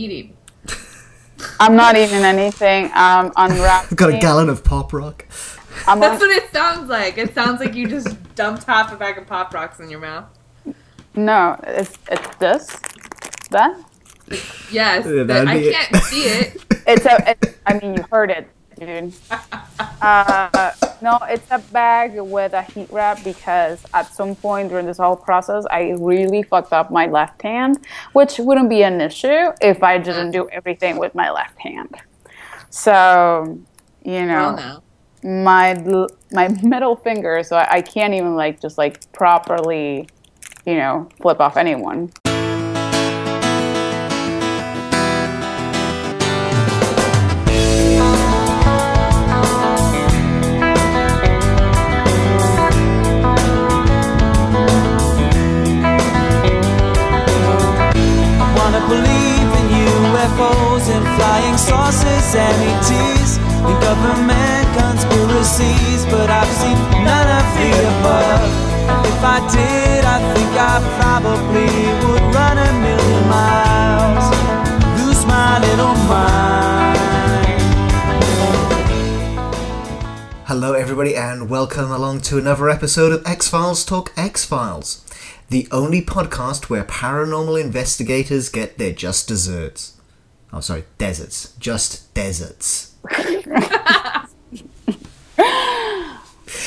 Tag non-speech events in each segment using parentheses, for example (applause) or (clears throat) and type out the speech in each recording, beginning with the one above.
eating? I'm not eating anything. I'm unwrapping. I've got a gallon of pop rock. I'm That's un- what it sounds like. It sounds like you just dumped half a bag of pop rocks in your mouth. no, it's it's this. That. Yes, Yeah, but that'd I be it. can't see it. It's a. It, I mean, you heard it, dude. Uh, no, it's a bag with a heat wrap because at some point during this whole process, I really fucked up my left hand, which wouldn't be an issue if I didn't do everything with my left hand. So, you know, Well, no. my my middle finger, so I, I can't even like just like properly, you know, flip off anyone. UFOs and flying saucers and ETs and government conspiracies, but I've seen none of the above. If I did, I think I probably would run a million miles, lose my little mind. Hello, everybody, and welcome along to another episode of X Files Talk X Files, the only podcast where paranormal investigators get their just desserts. Oh, sorry, deserts. Just deserts.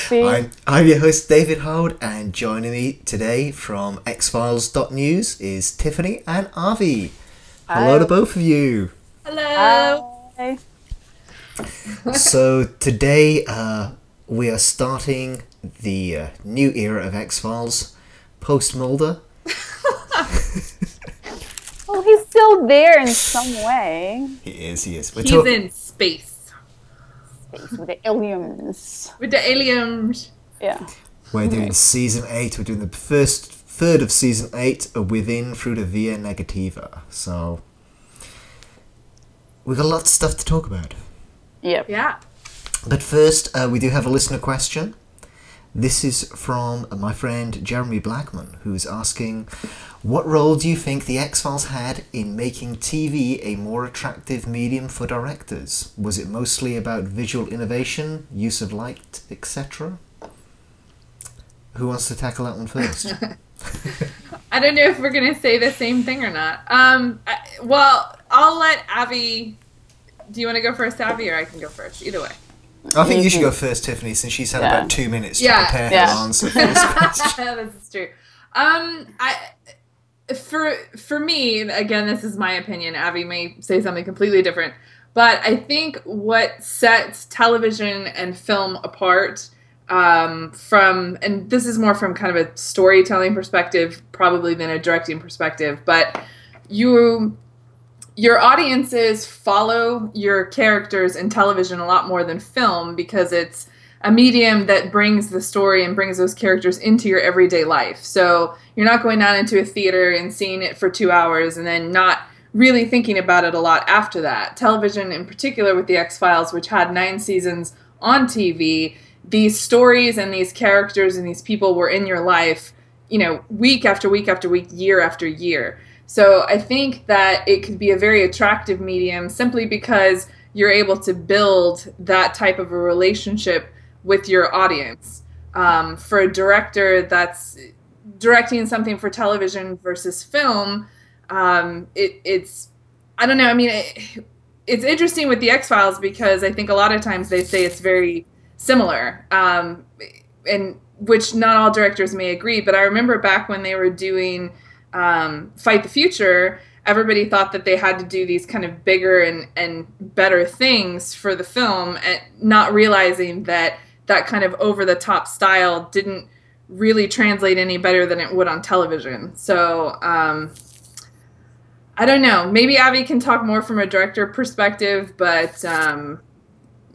I'm, I'm your host, David Howard, and joining me today from xfiles.news is Tiffany and Avi. Hello to both of you. Hello. Hi. so today uh, we are starting the uh, new era of X Files, post Mulder. (laughs) Well, he's still there in some way He is, he is. We're He's talk- in space Space with the aliens. with the aliens. Yeah. We're doing season eight. We're doing the first third of season eight uh, within through the Via Negativa. So we've got a lot of stuff to talk about. Yep. Yeah. But first, uh, we do have a listener question. This is from my friend Jeremy Blackman, who's asking, "What role do you think the X Files had in making TV a more attractive medium for directors? Was it mostly about visual innovation, use of light, etc.?" Who wants to tackle that one first? (laughs) I don't know if we're gonna say the same thing or not. Um. I, well, I'll let Abby. Do you want to go first, Abby, or I can go first? Either way. I think you should go first, Tiffany, since she's had Yeah. about two minutes to Yeah. prepare Yeah. her answer for (laughs) this (laughs) question. this is true. Um, I for for me again, this is my opinion. Abby may say something completely different, but I think what sets television and film apart um, from, and this is more from kind of a storytelling perspective, probably than a directing perspective, but you your audiences follow your characters in television a lot more than film because it's a medium that brings the story and brings those characters into your everyday life. So you're not going down into a theater and seeing it for two hours and then not really thinking about it a lot after that. Television, in particular with The X Files, which had nine seasons on TV, these stories and these characters and these people were in your life, you know, week after week after week, year after year. So I think that it could be a very attractive medium simply because you're able to build that type of a relationship with your audience. Um, for a director that's directing something for television versus film, um, it, it's I don't know. I mean, it, it's interesting with the X Files because I think a lot of times they say it's very similar, um, and which not all directors may agree. But I remember back when they were doing um, Fight the Future, everybody thought that they had to do these kind of bigger and, and better things for the film, and not realizing that that kind of over the top style didn't really translate any better than it would on television. So um, I don't know. Maybe Abby can talk more from a director perspective, but um,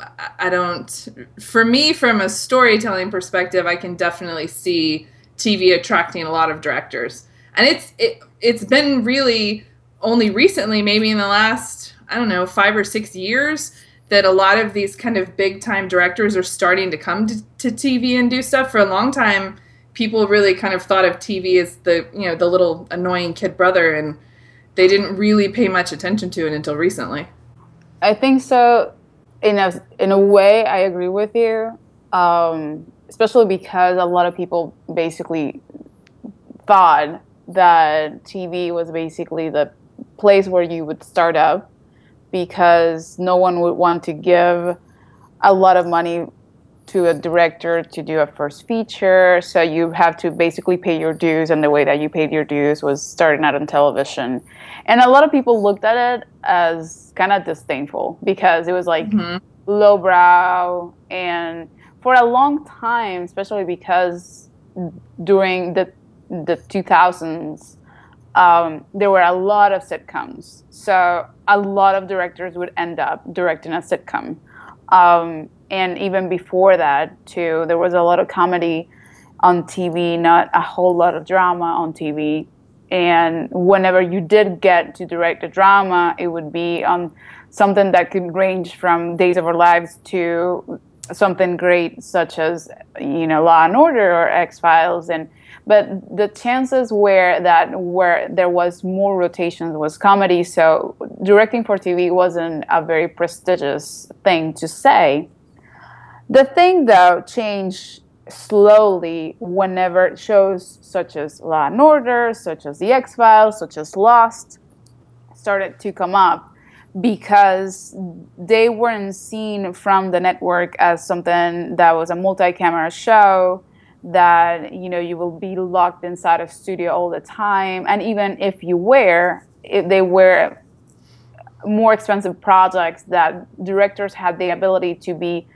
I- I don't. For me, from a storytelling perspective, I can definitely see TV attracting a lot of directors, and it's it it's been really only recently, maybe in the last I don't know five or six years, that a lot of these kind of big time directors are starting to come to, to TV and do stuff. For a long time, people really kind of thought of TV as the you know the little annoying kid brother and they didn't really pay much attention to it until recently. I think so. In a in a way, I agree with you. Um, especially because a lot of people basically thought that TV was basically the place where you would start up because no one would want to give a lot of money to a director to do a first feature. So you have to basically pay your dues, and the way that you paid your dues was starting out on television. And a lot of people looked at it as kind of disdainful because it was like Mm-hmm. lowbrow and for a long time, especially because during the the 2000s, um, there were a lot of sitcoms. So a lot of directors would end up directing a sitcom. Um, and even before that, too, there was a lot of comedy on TV, not a whole lot of drama on TV. And whenever you did get to direct a drama, it would be on something that could range from Days of Our Lives to something great such as you know Law and Order or X Files and but the chances were that where there was more rotations was comedy so directing for TV wasn't a very prestigious thing to say. The thing though changed slowly whenever shows such as Law and Order such as The X Files such as Lost started to come up because they weren't seen from the network as something that was a multi-camera show that you know you will be locked inside a studio all the time and even if you were if they were more expensive projects that directors had the ability to be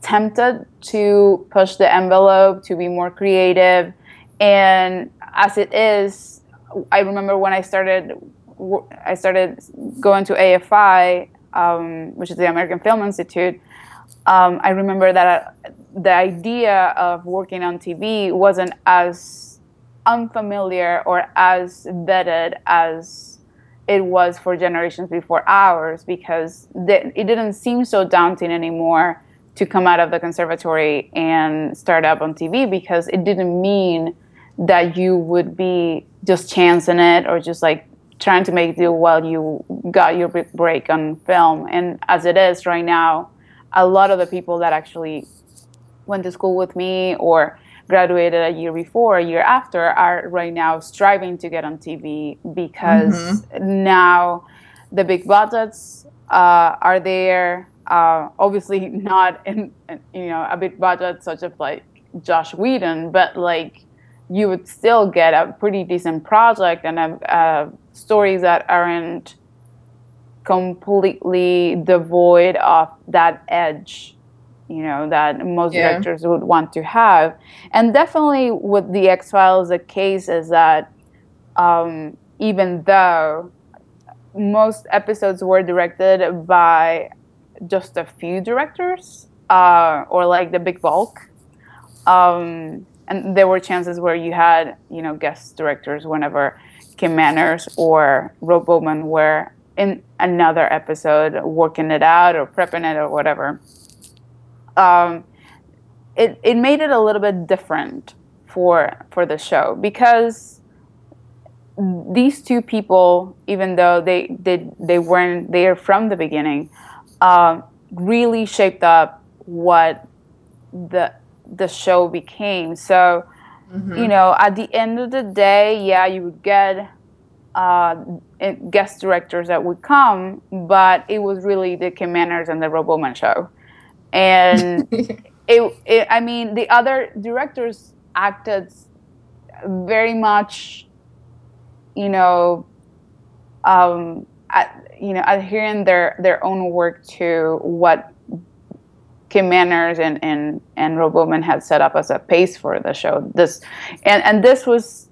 tempted to push the envelope to be more creative and as it is i remember when i started I started going to AFI, um, which is the American Film Institute. Um, I remember that the idea of working on TV wasn't as unfamiliar or as vetted as it was for generations before ours because it didn't seem so daunting anymore to come out of the conservatory and start up on TV because it didn't mean that you would be just chancing it or just like trying to make do while you got your break on film. And as it is right now, a lot of the people that actually went to school with me or graduated a year before, a year after, are right now striving to get on TV because now the big budgets uh, are there. Uh, obviously, (laughs) not in you know a big budget such as like Joss Whedon, but like you would still get a pretty decent project and a stories that aren't completely devoid of that edge you know that most Yeah. directors would want to have and definitely with the x-files the case is that um, even though most episodes were directed by just a few directors uh, or like the big bulk um, and there were chances where you had you know guest directors whenever Kim Manners or Rob Bowman were in another episode working it out or prepping it or whatever. Um, it it made it a little bit different for for the show because these two people, even though they they, they weren't there from the beginning, uh, really shaped up what the the show became. So you know, at the end of the day, yeah, you would get uh, guest directors that would come, but it was really the Kim Manners and the Rob Bowman show. And (laughs) it, it, I mean, the other directors acted very much, you know, um, at, you know, adhering their their own work to what Kim Manners and and and Rob Bowman had set up as a pace for the show. This and and this was,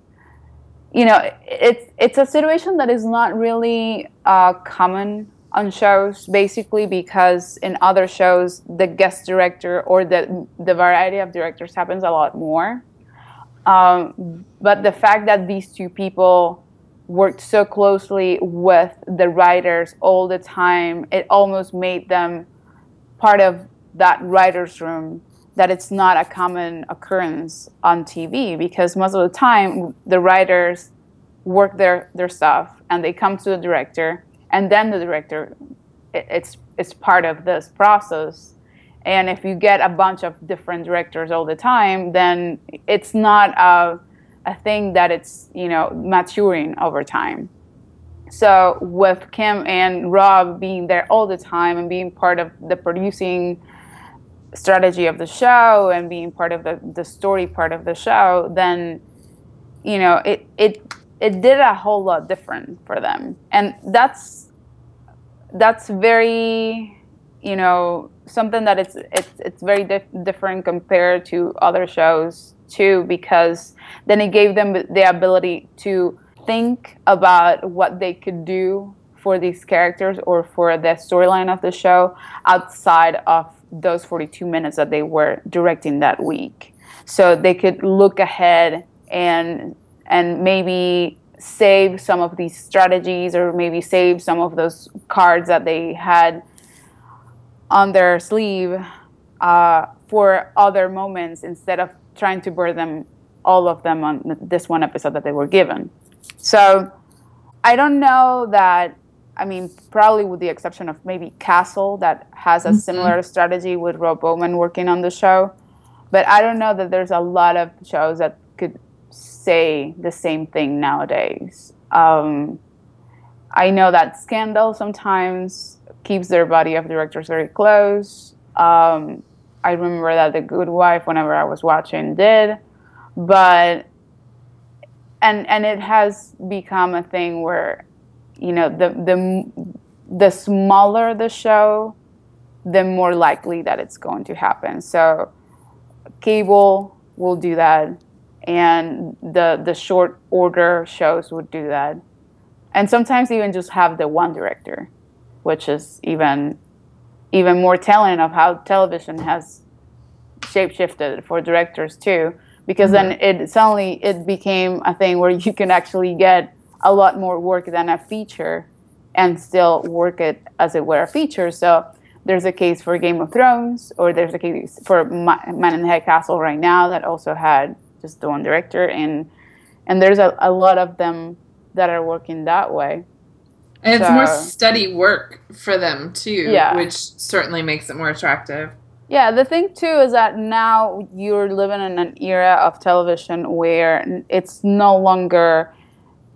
you know, it's it's a situation that is not really uh, common on shows, basically because in other shows the guest director or the the variety of directors happens a lot more. Um, but the fact that these two people worked so closely with the writers all the time, it almost made them part of that writer's room that it's not a common occurrence on TV because most of the time the writers work their, their stuff and they come to the director, and then the director, it, it's it's part of this process. And if you get a bunch of different directors all the time, then it's not a a thing that it's you know maturing over time. So with Kim and Rob being there all the time and being part of the producing strategy of the show and being part of the, the story part of the show, then you know it it it did a whole lot different for them, and that's that's very you know something that it's it's it's very dif- different compared to other shows too because then it gave them the ability to think about what they could do for these characters or for the storyline of the show outside of those 42 minutes that they were directing that week. So they could look ahead and and maybe save some of these strategies or maybe save some of those cards that they had on their sleeve uh, for other moments instead of trying to burn them all of them on this one episode that they were given. So I don't know that. I mean, probably with the exception of maybe Castle, that has a mm-hmm. similar strategy with Rob Bowman working on the show. But I don't know that there's a lot of shows that could say the same thing nowadays. Um, I know that Scandal sometimes keeps their body of directors very close. Um, I remember that The Good Wife, whenever I was watching, did, but and and it has become a thing where, you know, the the the smaller the show, the more likely that it's going to happen. So, cable will do that, and the the short order shows would do that, and sometimes even just have the one director, which is even even more telling of how television has shapeshifted for directors too because mm-hmm. then it suddenly it became a thing where you can actually get a lot more work than a feature and still work it as it were a feature so there's a case for game of thrones or there's a case for man in the high castle right now that also had just the one director and and there's a, a lot of them that are working that way and it's more steady work for them too, yeah. which certainly makes it more attractive. Yeah, the thing too is that now you're living in an era of television where it's no longer,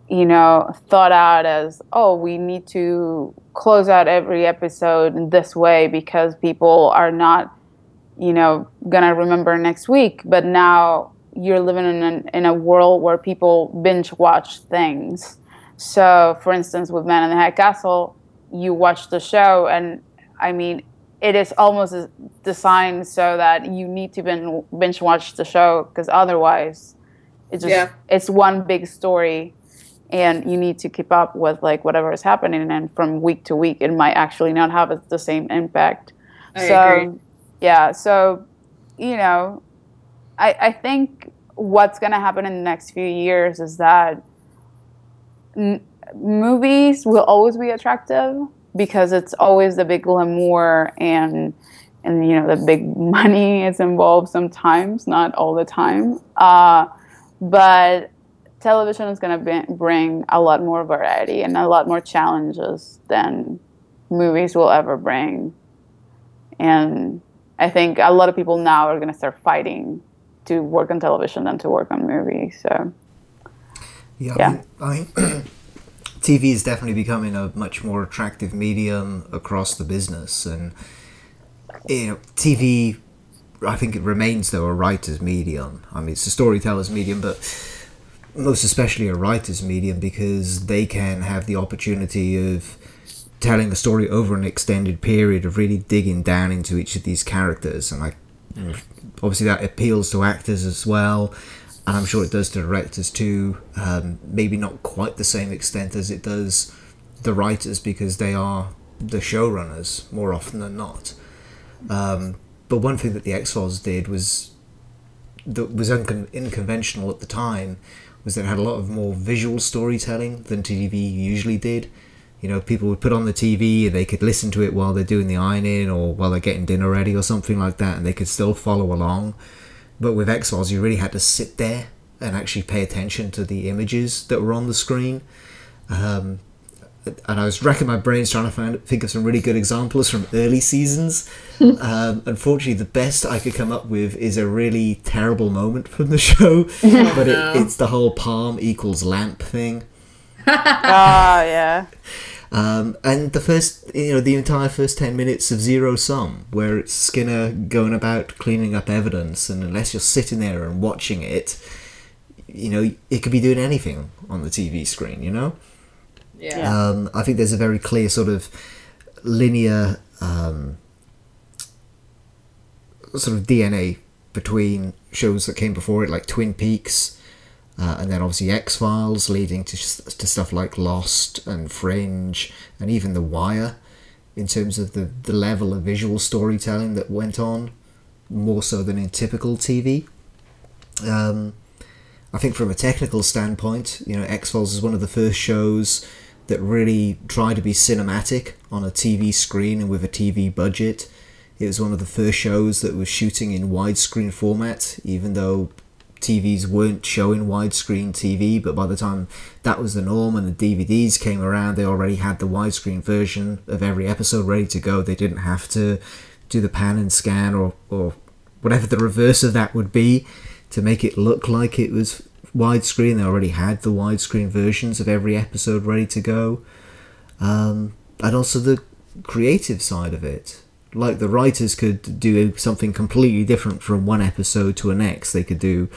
you know, thought out as, oh, we need to close out every episode in this way because people are not, you know, gonna remember next week. But now you're living in an, in a world where people binge watch things so, for instance, with Man in the High Castle, you watch the show, and I mean, it is almost designed so that you need to binge watch the show because otherwise, it's just yeah. it's one big story, and you need to keep up with like whatever is happening. And from week to week, it might actually not have the same impact. I so, agree. yeah, so you know, I I think what's going to happen in the next few years is that n- movies will always be attractive because it's always the big glamour and and you know the big (laughs) money is involved sometimes, not all the time. Uh, but television is going to bring a lot more variety and a lot more challenges than movies will ever bring. And I think a lot of people now are going to start fighting to work on television than to work on movies. So yeah, yeah. I mean, (clears throat) TV is definitely becoming a much more attractive medium across the business, and you know, TV. I think it remains though a writer's medium. I mean, it's a storyteller's medium, but most especially a writer's medium because they can have the opportunity of telling a story over an extended period of really digging down into each of these characters and like obviously that appeals to actors as well and I'm sure it does to directors too. Um, maybe not quite the same extent as it does the writers because they are the showrunners more often than not. Um, but one thing that the X Files did was that was uncon- unconventional at the time was that it had a lot of more visual storytelling than TV usually did. You know, people would put on the TV and they could listen to it while they're doing the ironing or while they're getting dinner ready or something like that, and they could still follow along. But with X Files, you really had to sit there and actually pay attention to the images that were on the screen. Um, and I was racking my brains trying to find, think of some really good examples from early seasons. (laughs) um, unfortunately, the best I could come up with is a really terrible moment from the show, (laughs) but it, it's the whole palm equals lamp thing. Ah, (laughs) yeah. Um, and the first, you know, the entire first 10 minutes of Zero Sum, where it's Skinner going about cleaning up evidence, and unless you're sitting there and watching it, you know, it could be doing anything on the TV screen, you know? Yeah. Um, I think there's a very clear sort of linear um, sort of DNA between shows that came before it, like Twin Peaks, uh, and then obviously X Files, leading to to stuff like Lost and Fringe, and even The Wire, in terms of the the level of visual storytelling that went on, more so than in typical TV. Um, I think from a technical standpoint, you know, X Files is one of the first shows that really tried to be cinematic on a TV screen and with a TV budget. It was one of the first shows that was shooting in widescreen format, even though TVs weren't showing widescreen TV. But by the time that was the norm and the DVDs came around, they already had the widescreen version of every episode ready to go. They didn't have to do the pan and scan or, or whatever the reverse of that would be to make it look like it was widescreen. They already had the widescreen versions of every episode ready to go. Um, and also the creative side of it. Like the writers could do something completely different from one episode to the next. They could do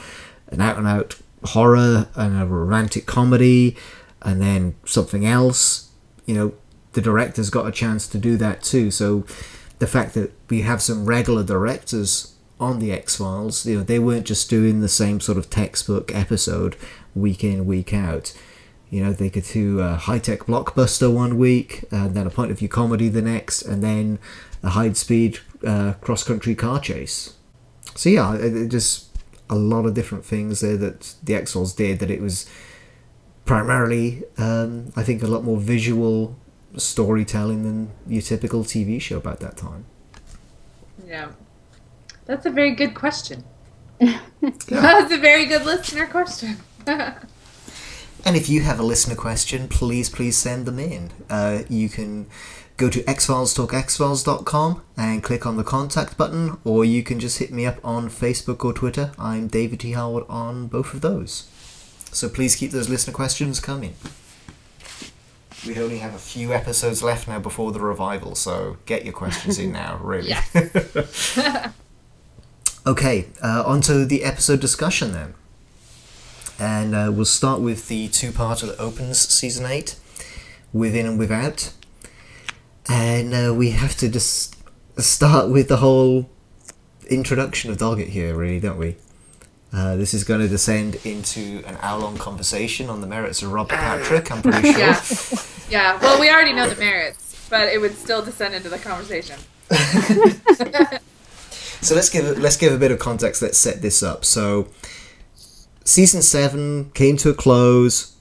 an out and out horror and a romantic comedy and then something else. You know, the directors got a chance to do that too. So the fact that we have some regular directors on the X Files, you know, they weren't just doing the same sort of textbook episode week in, week out. You know, they could do a high tech blockbuster one week, and then a point of view comedy the next, and then a high speed uh, cross country car chase. So, yeah, it, it just a lot of different things there that the X did that it was primarily, um, I think, a lot more visual storytelling than your typical TV show about that time. Yeah. That's a very good question. (laughs) That's a very good listener question. (laughs) And if you have a listener question, please, please send them in. Uh, you can go to xfilestalkxfiles.com and click on the contact button, or you can just hit me up on Facebook or Twitter. I'm David T. Howard on both of those. So please keep those listener questions coming. We only have a few episodes left now before the revival, so get your questions in now, (laughs) really. (laughs) okay, uh, on to the episode discussion then. And uh, we'll start with the two parter that opens season 8 Within and Without. And uh, we have to just start with the whole introduction of Doggett here, really, don't we? Uh, this is going to descend into an hour long conversation on the merits of Robert Patrick, I'm pretty (laughs) sure. yeah. (laughs) Yeah. Well, we already know the merits, but it would still descend into the conversation. (laughs) So let's give let's give a bit of context. Let's set this up. So season seven came to a close.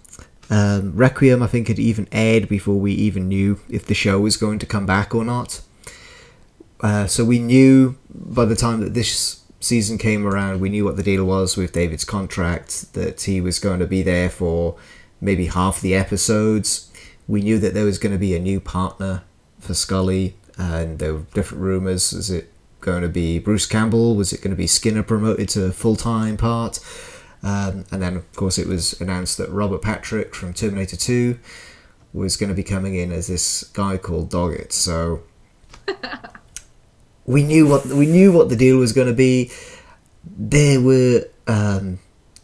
Um, Requiem, I think, had even aired before we even knew if the show was going to come back or not. Uh, so we knew by the time that this season came around, we knew what the deal was with David's contract, that he was going to be there for maybe half the episodes. We knew that there was going to be a new partner for Scully, and there were different rumors. Is it going to be Bruce Campbell? Was it going to be Skinner promoted to a full time part? Um, and then, of course, it was announced that Robert Patrick from Terminator 2 was going to be coming in as this guy called Doggett. So (laughs) we knew what we knew what the deal was going to be. There were, um,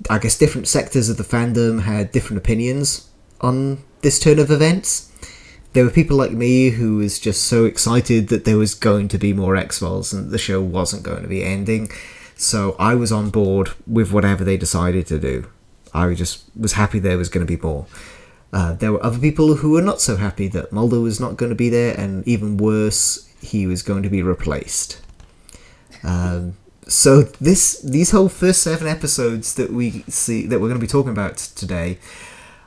I guess, different sectors of the fandom had different opinions on this turn of events. There were people like me who was just so excited that there was going to be more X Files and the show wasn't going to be ending. So I was on board with whatever they decided to do. I just was happy there was going to be more. Uh, there were other people who were not so happy that Mulder was not going to be there, and even worse, he was going to be replaced. Um, so this these whole first seven episodes that we see that we're going to be talking about today,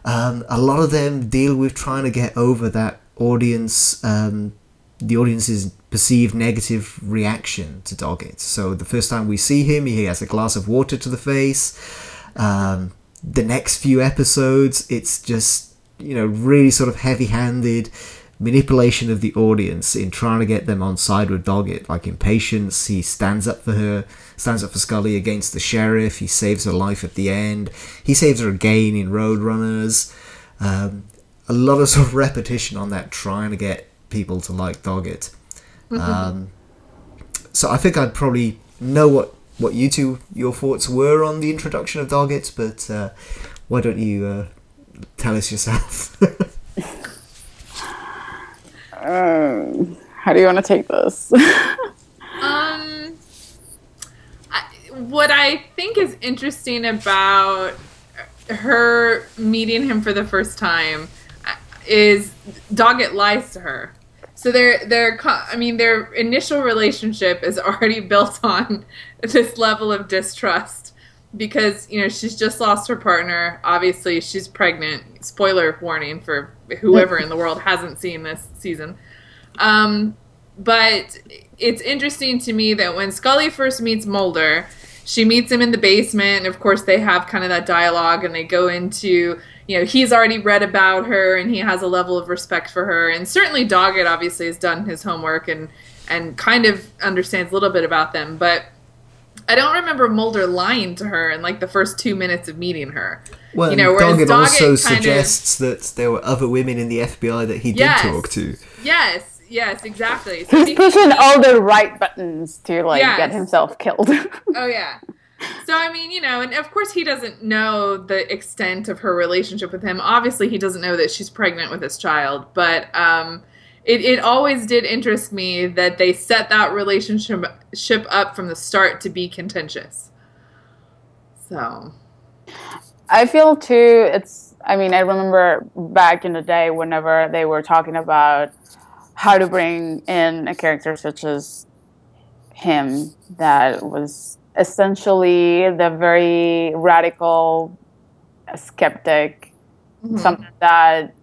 um, a lot of them deal with trying to get over that audience, um, the audience's perceived negative reaction to Doggett. So the first time we see him, he has a glass of water to the face. Um, the next few episodes, it's just you know, really sort of heavy-handed manipulation of the audience in trying to get them on side with Doggett. Like in Patience, he stands up for her, stands up for Scully against the sheriff. He saves her life at the end. He saves her again in Roadrunners. Um, a lot of sort of (laughs) repetition on that, trying to get people to like Doggett. Um, so I think I'd probably know what what you two your thoughts were on the introduction of Doggett, but uh, why don't you uh, tell us yourself? (laughs) Um, how do you want to take this? (laughs) Um, I, what I think is interesting about her meeting him for the first time uh, is Doggett lies to her. So their their I mean their initial relationship is already (laughs) built on this level of distrust because you know she's just lost her partner. Obviously she's pregnant. Spoiler warning for whoever in the world hasn't seen this season. Um, but it's interesting to me that when Scully first meets Mulder, she meets him in the basement, and of course they have kind of that dialogue, and they go into you know he's already read about her, and he has a level of respect for her, and certainly Doggett obviously has done his homework and and kind of understands a little bit about them, but. I don't remember Mulder lying to her in like the first two minutes of meeting her. well, You know, whereas Doggett Doggett also kind of- suggests that there were other women in the FBI that he did Yes. talk to. Yes, yes, exactly. So He's think pushing he- all the right buttons to like Yes. get himself killed. Oh yeah. So I mean, you know, and of course he doesn't know the extent of her relationship with him. Obviously, he doesn't know that she's pregnant with his child, but um it, it always did interest me that they set that relationship ship up from the start to be contentious. So, I feel too. It's. I mean, I remember back in the day whenever they were talking about how to bring in a character such as him, that was essentially the very radical skeptic, mhm. something that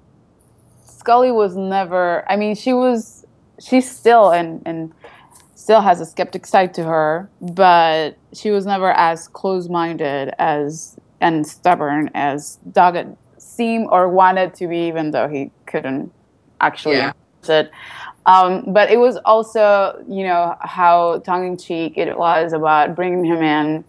Scully was never. I mean, she was. She's still and and still has a skeptic side to her, but she was never as close-minded as and stubborn as Doggett seemed or wanted to be, even though he couldn't actually Yeah. it. Um, but it was also, you know, how tongue-in-cheek it was about bringing him in,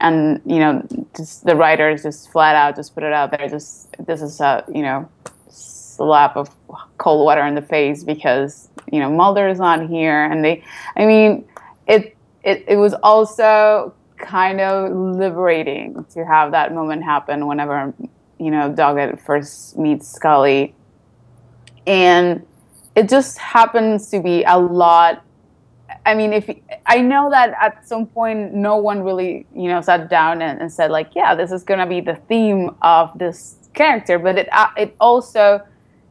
and you know, just the writers just flat out just put it out there. Just this is a, you know, slap of cold water in the face because you know Mulder is not here, and they, I mean, it it it was also kind of liberating to have that moment happen whenever you know Doggett first meets Scully, and it just happens to be a lot. I mean, if I know that at some point no one really, you know, sat down and, and said like, yeah, this is gonna be the theme of this character, but it uh, it also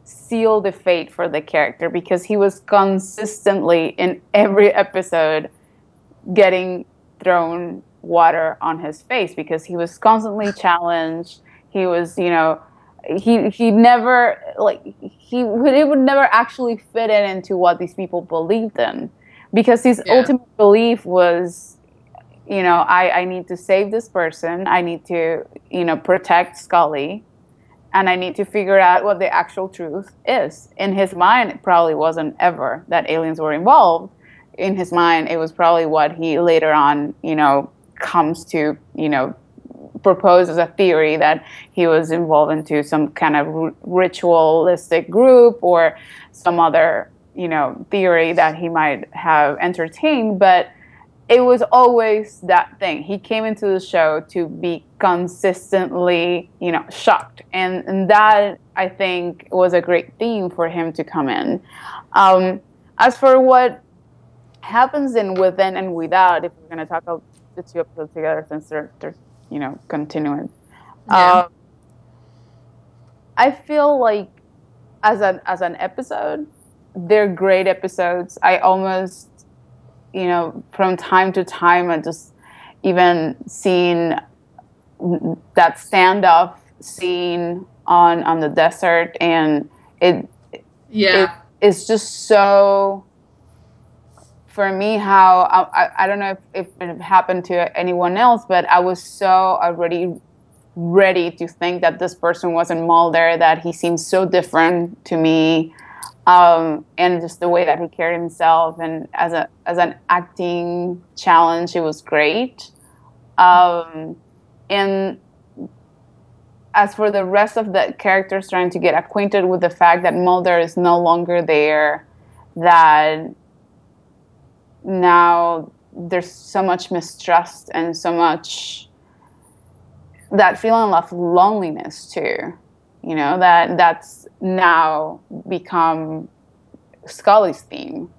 sealed the fate for the character because he was consistently in every episode getting thrown water on his face because he was constantly challenged. He was, you know, he he never like he would it would never actually fit in into what these people believed in. Because his Yeah. ultimate belief was you know I, I need to save this person. I need to you know protect scully. And i need to figure out what the actual truth is. In his mind it probably wasn't ever that aliens were involved. In his mind it was probably what he later on you know comes to you know propose as a theory that he was involved into some kind of ri- ritualistic group or some other you know theory that he might have entertained but it was always that thing. He came into the show to be consistently you know shocked and, and that i think was a great theme for him to come in. Um, as for what happens in within and without if we're going to talk about the two episodes together since they're, they're you know continuing Yeah. um, i feel like as an as an episode they're great episodes i almost you know from time to time i just even seen that standoff scene on on the desert and it yeah. it's just so for me how I, I, don't know if, if it happened to anyone else but i was so already ready to think that this person wasn't Mulder, that he seems so different to me. Um, and just the way that he carried himself and as a as an acting challenge, it was great. Um, and as for the rest of the characters trying to get acquainted with the fact that Mulder is no longer there, that now there's so much mistrust and so much that feeling of loneliness too. You know, that that's now become Scully's theme.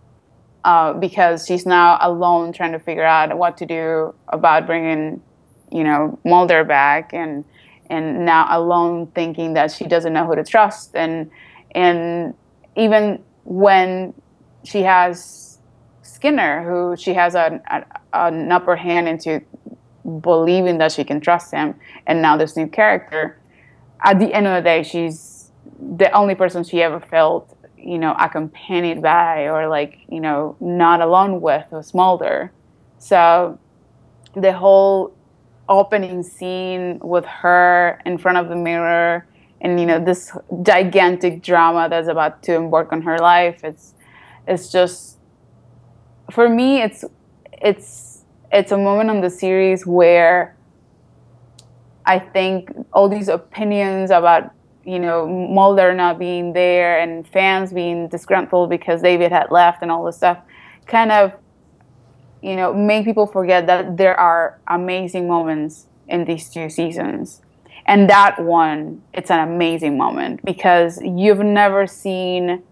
Uh, because she's now alone trying to figure out what to do about bringing, you know, Mulder back and and now alone thinking that she doesn't know who to trust and and even when she has Skinner who she has an, an upper hand into believing that she can trust him and now this new character at the end of the day she's the only person she ever felt you know accompanied by or like you know not alone with was Mulder so the whole opening scene with her in front of the mirror and you know this gigantic drama that's about to embark on her life it's it's just for me it's it's it's a moment on the series where I think all these opinions about you know Mulder not being there and fans being disgruntled because David had left and all this stuff kind of you know, make people forget that there are amazing moments in these two seasons. And that one, it's an amazing moment because you've never seen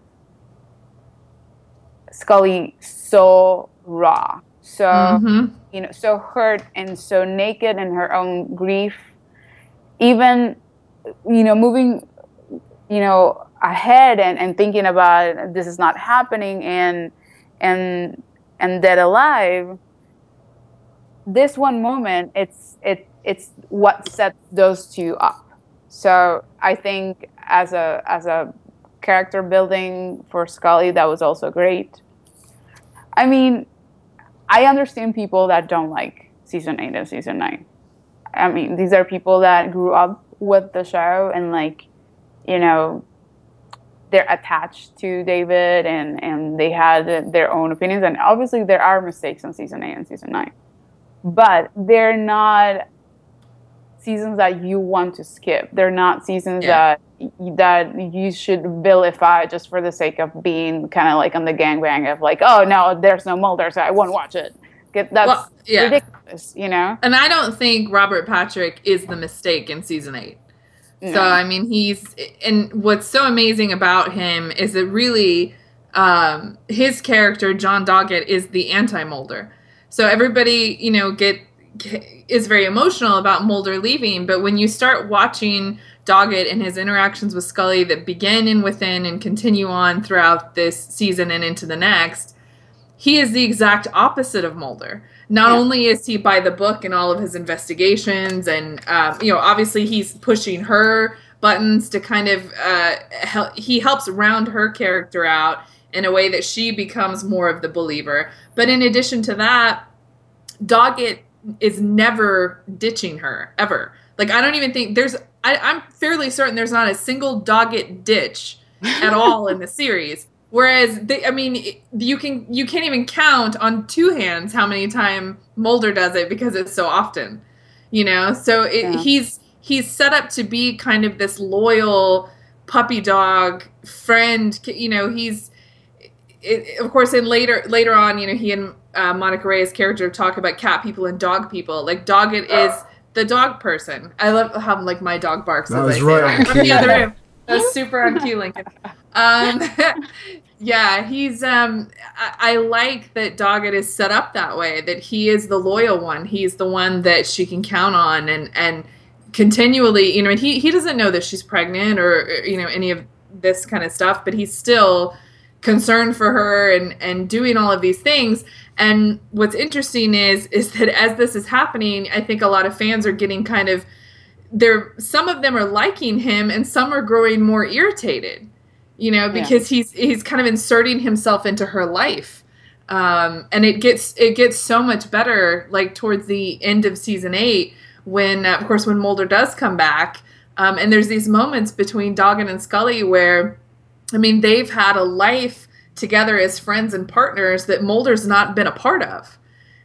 Scully so raw, so Mhm. you know, so hurt and so naked in her own grief. Even, you know, moving, you know, ahead and, and thinking about this is not happening and and and Dead Alive, this one moment, it's it it's what sets those two up. So I think as a as a character building for Scully, that was also great. I mean, I understand people that don't like season eight and season nine. I mean, these are people that grew up with the show and like, you know, they're attached to David and and they had their own opinions and obviously there are mistakes in season 8 and season 9 but they're not seasons that you want to skip they're not seasons Yeah. that that you should vilify just for the sake of being kind of like on the gangbang of like oh no there's no Mulder so I won't watch it Get- that's Well, yeah. ridiculous you know And I don't think Robert Patrick is the mistake in season eight. So I mean, he's and what's so amazing about him is that really um, his character John Doggett is the anti-Mulder. So everybody, you know, get is very emotional about Mulder leaving, but when you start watching Doggett and his interactions with Scully that begin in Within and continue on throughout this season and into the next, he is the exact opposite of Mulder. Not Yeah. only is he by the book in all of his investigations, and um, you know, obviously he's pushing her buttons to kind of uh, hel- he helps round her character out in a way that she becomes more of the believer. But in addition to that, Doggett is never ditching her ever. Like I don't even think there's. I, I'm fairly certain there's not a single Doggett ditch at (laughs) all in the series. Whereas, they, I mean, you can you can't even count on two hands how many time Mulder does it because it's so often, you know. So it, Yeah. he's he's set up to be kind of this loyal puppy dog friend. You know, he's it, of course in later later on, you know, he and uh, Monica Reyes' character talk about cat people and dog people. Like Doggett is the dog person. I love how like my dog barks. That as was right on from (laughs) the cue. other room. (laughs) That's super on cue, Lincoln. Um, (laughs) yeah, he's. Um, I, I like that Doggett is set up that way. That he is the loyal one. He's the one that she can count on, and and continually, you know, and he he doesn't know that she's pregnant or or, you know any of this kind of stuff, but he's still concerned for her and and doing all of these things. And what's interesting is is that as this is happening, I think a lot of fans are getting kind of they're some of them are liking him and some are growing more irritated you know because he's he's kind of inserting himself into her life. Um, and it gets it gets so much better like towards the end of season eight when, uh, of course, when Mulder does come back, um, and there's these moments between Doggett and Scully where, I mean, they've had a life together as friends and partners that Mulder's not been a part of.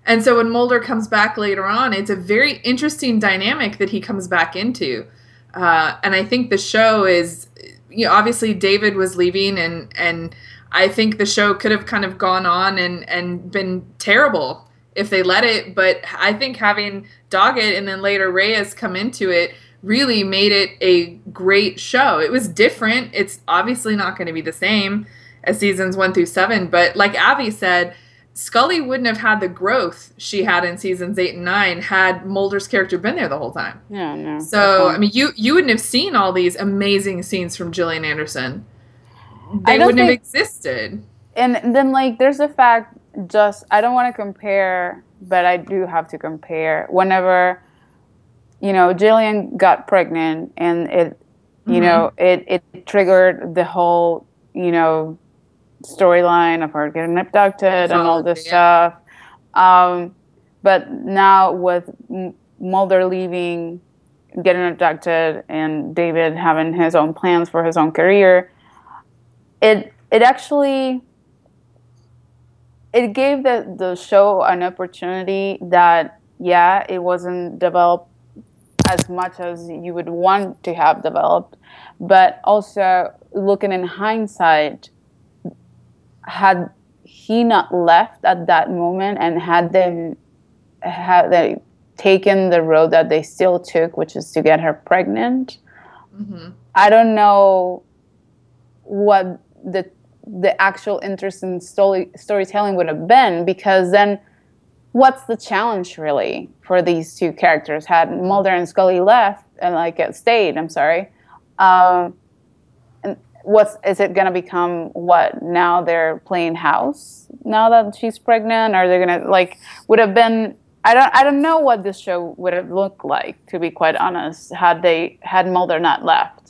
And so when Mulder comes back later on, it's a very interesting dynamic that he comes back into. Uh, and I think the show is, you know, obviously David was leaving, and and I think the show could have kind of gone on and and been terrible if they let it. But I think having Doggett and then later Reyes come into it really made it a great show. It was different. It's obviously not going to be the same as seasons one through seven, but like Abby said Scully wouldn't have had the growth she had in seasons eight and nine had Mulder's character been there the whole time. Yeah, no. So I mean, you you wouldn't have seen all these amazing scenes from Gillian Anderson. They wouldn't have existed. and then like there's the fact just I don't want to compare, but I do have to compare. Whenever you know Gillian got pregnant, and it you mm-hmm. know it it triggered the whole you know storyline of her getting abducted and all this Yeah. stuff. Um, but now with Mulder leaving, getting abducted, and David having his own plans for his own career, it it actually it gave the the show an opportunity that yeah it wasn't developed as much as you would want to have developed but also looking in hindsight had he not left at that moment and had them had they taken the road that they still took which is to get her pregnant Mm-hmm. I don't know what the the actual interest in story, storytelling would have been because then what's the challenge really for these two characters had Mulder and Scully left and like stayed I'm sorry um, what's is it gonna become what now they're playing house now that she's pregnant are they're gonna like would have been I don't I don't know what this show would have looked like to be quite honest had they had Mulder not left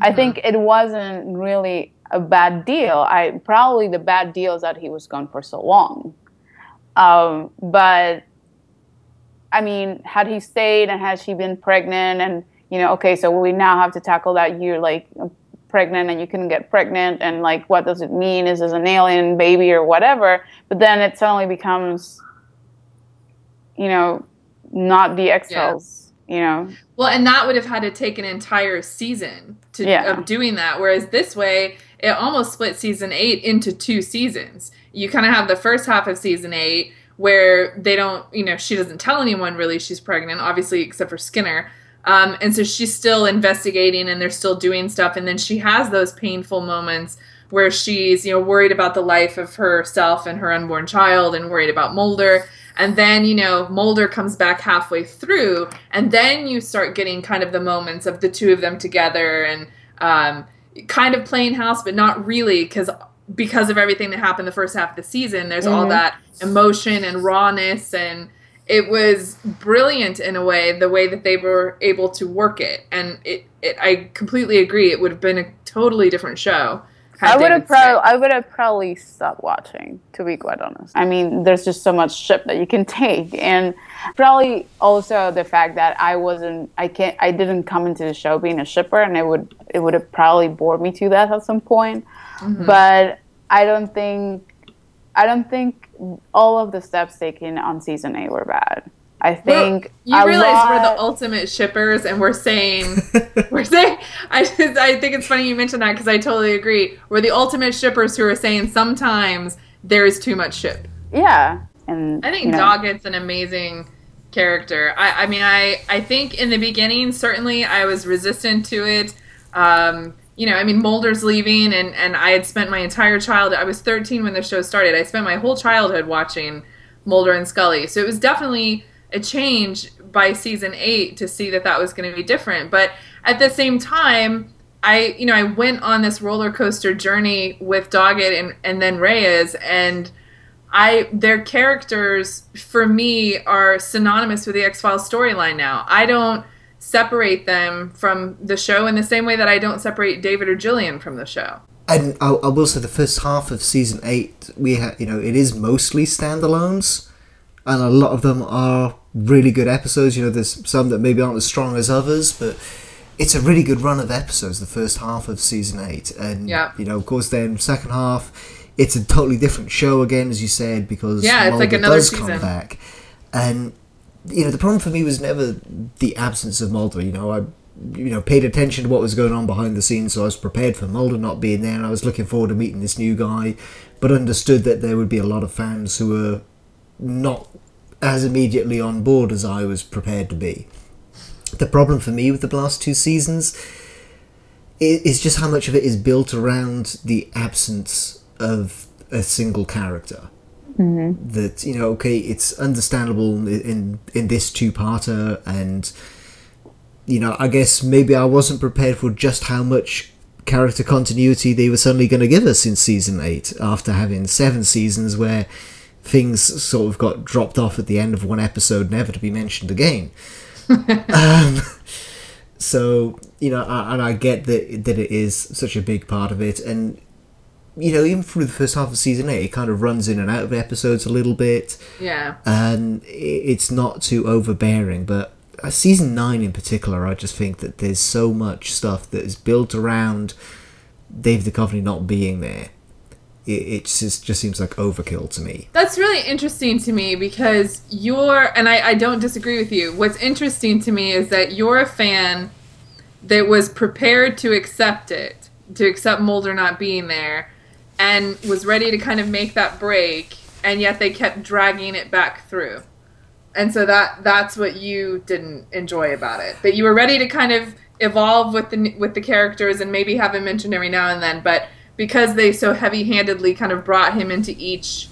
I think it wasn't really a bad deal. I probably the bad deal is that he was gone for so long. Um, but I mean, had he stayed and had she been pregnant, and you know, okay, so we now have to tackle that you're like pregnant and you couldn't get pregnant, and like, what does it mean? Is this an alien baby or whatever? But then it suddenly becomes, you know, not the X Files. You know, Well, and that would have had to take an entire season to Yeah. of doing that. Whereas this way, it almost split season eight into two seasons. You kind of have the first half of season eight where they don't, you know, she doesn't tell anyone really she's pregnant, obviously except for Skinner. Um, and so she's still investigating and they're still doing stuff. And then she has those painful moments where she's, you know, worried about the life of herself and her unborn child and worried about Mulder. And then, you know, Mulder comes back halfway through, and then you start getting kind of the moments of the two of them together and um, kind of playing house, but not really because because of everything that happened the first half of the season. There's all Mhm. that emotion and rawness, and it was brilliant in a way the way that they were able to work it. And it, it I completely agree. It would have been a totally different show. I would have probably I would have probably stopped watching to be quite honest. I mean, there's just so much ship that you can (laughs) take, and probably also the fact that I wasn't I can't I didn't come into the show being a shipper, and it would it would have probably bored me to death at some point. Mm-hmm. But I don't think I don't think all of the steps taken on season eight were bad. I think you a realize we're the ultimate shippers, and we're saying (laughs) we're saying. (laughs) I just, I think it's funny you mentioned that because I totally agree. We're the ultimate shippers who are saying sometimes there is too much ship. yeah. And I think you know, Doggett's an amazing character. I, I mean, I, I think in the beginning, certainly I was resistant to it. Um, you know, I mean, Mulder's leaving, and, and I had spent my entire childhood. I was 13 when the show started. I spent my whole childhood watching Mulder and Scully. So it was definitely a change by season eight to see that that was going to be different. But at the same time, I, you know, I went on this roller coaster journey with Doggett and, and then Reyes, and I their characters for me are synonymous with the X Files storyline now. I don't separate them from the show in the same way that I don't separate David or Gillian from the show. And I, I will say the first half of season eight, we ha- you know, it is mostly standalones, and a lot of them are really good episodes. You know, there's some that maybe aren't as strong as others, but it's a really good run of episodes. The first half of season eight, and Yeah. you know, of course, then second half, it's a totally different show again, as you said, because Yeah, it's like another does season. come back, and you know, the problem for me was never the absence of Mulder. You know, I you know paid attention to what was going on behind the scenes, so I was prepared for Mulder not being there, and I was looking forward to meeting this new guy, but understood that there would be a lot of fans who were not as immediately on board as I was prepared to be. The problem for me with the last two seasons is just how much of it is built around the absence of a single character. That you know, okay, it's understandable in in this two-parter, and you know, I guess maybe I wasn't prepared for just how much character continuity they were suddenly going to give us in season eight after having seven seasons where things sort of got dropped off at the end of one episode, never to be mentioned again. (laughs) um, so you know, I, and I get that that it is such a big part of it, and you know, even through the first half of season eight, it kind of runs in and out of episodes a little bit Yeah. and it's not too overbearing. But uh, season nine in particular, I just think that there's so much stuff that is built around Dave Duchovny not being there. It, it just just seems like overkill to me. That's really interesting to me because you're, and I, I don't disagree with you. What's interesting to me is that you're a fan that was prepared to accept it, to accept Mulder not being there, and was ready to kind of make that break, and yet they kept dragging it back through. And so that that's what you didn't enjoy about it. That you were ready to kind of evolve with the with the characters and maybe have him mentioned every now and then, but because they so heavy-handedly kind of brought him into each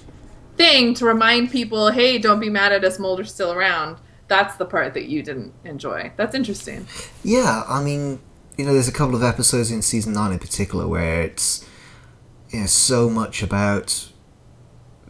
thing to remind people, hey, don't be mad at us, Mulder's still around. That's the part that you didn't enjoy. That's interesting. Yeah, I mean, you know, there's a couple of episodes in season nine in particular where it's you know so much about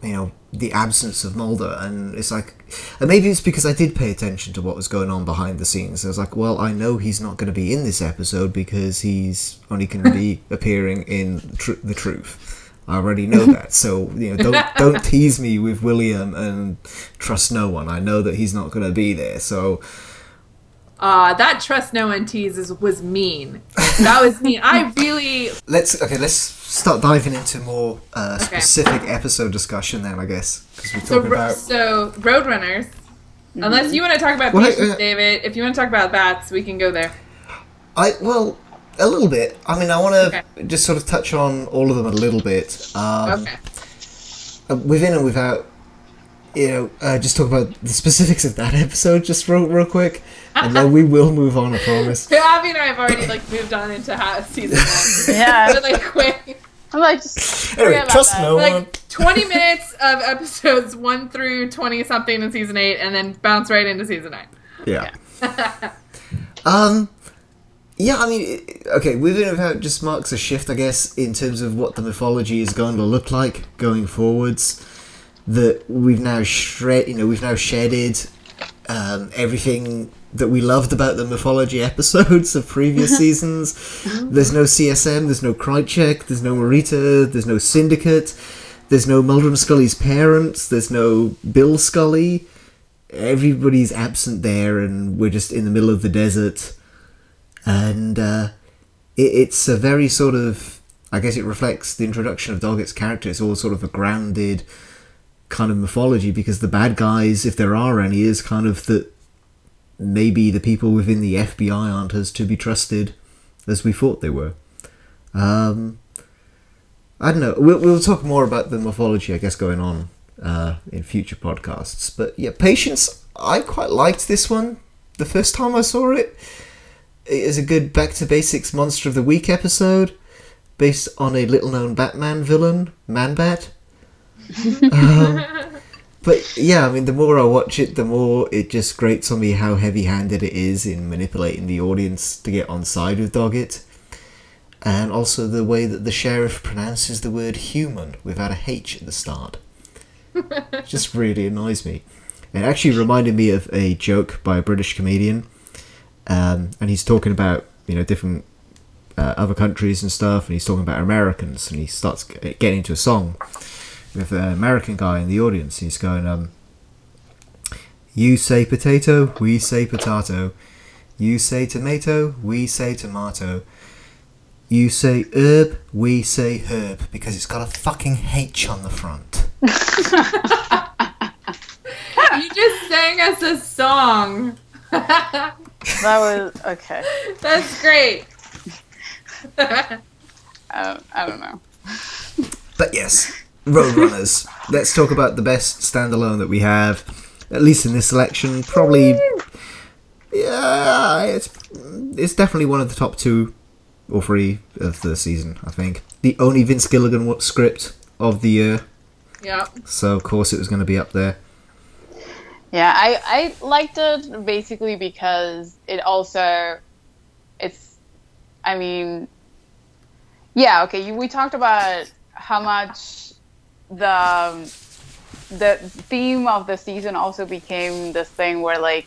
you know the absence of Mulder, and it's like, and maybe it's because I did pay attention to what was going on behind the scenes. I was like, well, I know he's not going to be in this episode because he's only going to be (laughs) appearing in tr- the truth. I already know that, so you know, don't don't (laughs) tease me with William and trust no one. I know that he's not going to be there, so Uh, that trust no one teases was mean. That was mean. I (laughs) really let's okay let's start diving into more uh, Okay. specific episode discussion then i guess because we're so talking ro- about so Roadrunners. Unless you want to talk about Well, hey, patience, uh, David. If you want to talk about bats, we can go there. i well a little bit i mean i want to Okay. just sort of touch on all of them a little bit um, Okay. uh, within and without you know uh, just talk about the specifics of that (laughs) episode just real, real quick and then we will move on i promise So (laughs) Abby and I have already like moved on into how season one. (laughs) Yeah. really (laughs) quick. I'm like, just anyway trust that. no one Like 20 minutes of episodes 1 through 20 something in season 8 and then bounce right into season 9. Yeah. um. Yeah, I mean, okay, within and without just marks a shift, I guess, in terms of what the mythology is going to look like going forwards. That we've now shred, you know, we've now shedded um, everything that we loved about the mythology (laughs) episodes of previous (laughs) seasons. There's no CSM, there's no Krychek, there's no Marita, there's no Syndicate, there's no Mulder and Scully's parents, there's no Bill Scully. Everybody's absent there and we're just in the middle of the desert. And uh, it, it's a very sort of i guess it reflects the introduction of doggett's character. It's all sort of a grounded kind of mythology because the bad guys if there are any is kind of that maybe the people within the fbi aren't as to be trusted as we thought they were um, I don't know. We'll, we'll talk more about the mythology, I guess, going on uh, in future podcasts. But yeah, Patience, I quite liked this one the first time I saw it. It is a good back to basics monster of the week episode based on a little known Batman villain, Man Bat. (laughs) um, but yeah, I mean, the more I watch it, the more it just grates on me how heavy handed it is in manipulating the audience to get on side with Doggett and also the way that the sheriff pronounces the word human without a H at the start. (laughs) just really annoys me. It actually reminded me of a joke by a British comedian, um, and he's talking about you know different uh, other countries and stuff, and he's talking about Americans, and he starts getting into a song with an American guy in the audience. He's going, um, You say potato, we say potato. You say tomato, we say tomato. You say herb, we say herb because it's got a fucking H on the front. You just sang us a song. That was okay. That's great. (laughs) I don't, I don't know. But yes, Roadrunners. (laughs) Let's talk about the best standalone that we have, at least in this selection. Probably, yeah, it's it's definitely one of the top two or three of the season. I think the only Vince Gilligan script of the year, Yeah. so of course it was going to be up there. Yeah, I, I liked it basically because it also, it's, I mean, yeah, okay, you, we talked about how much the, the theme of the season also became this thing where like,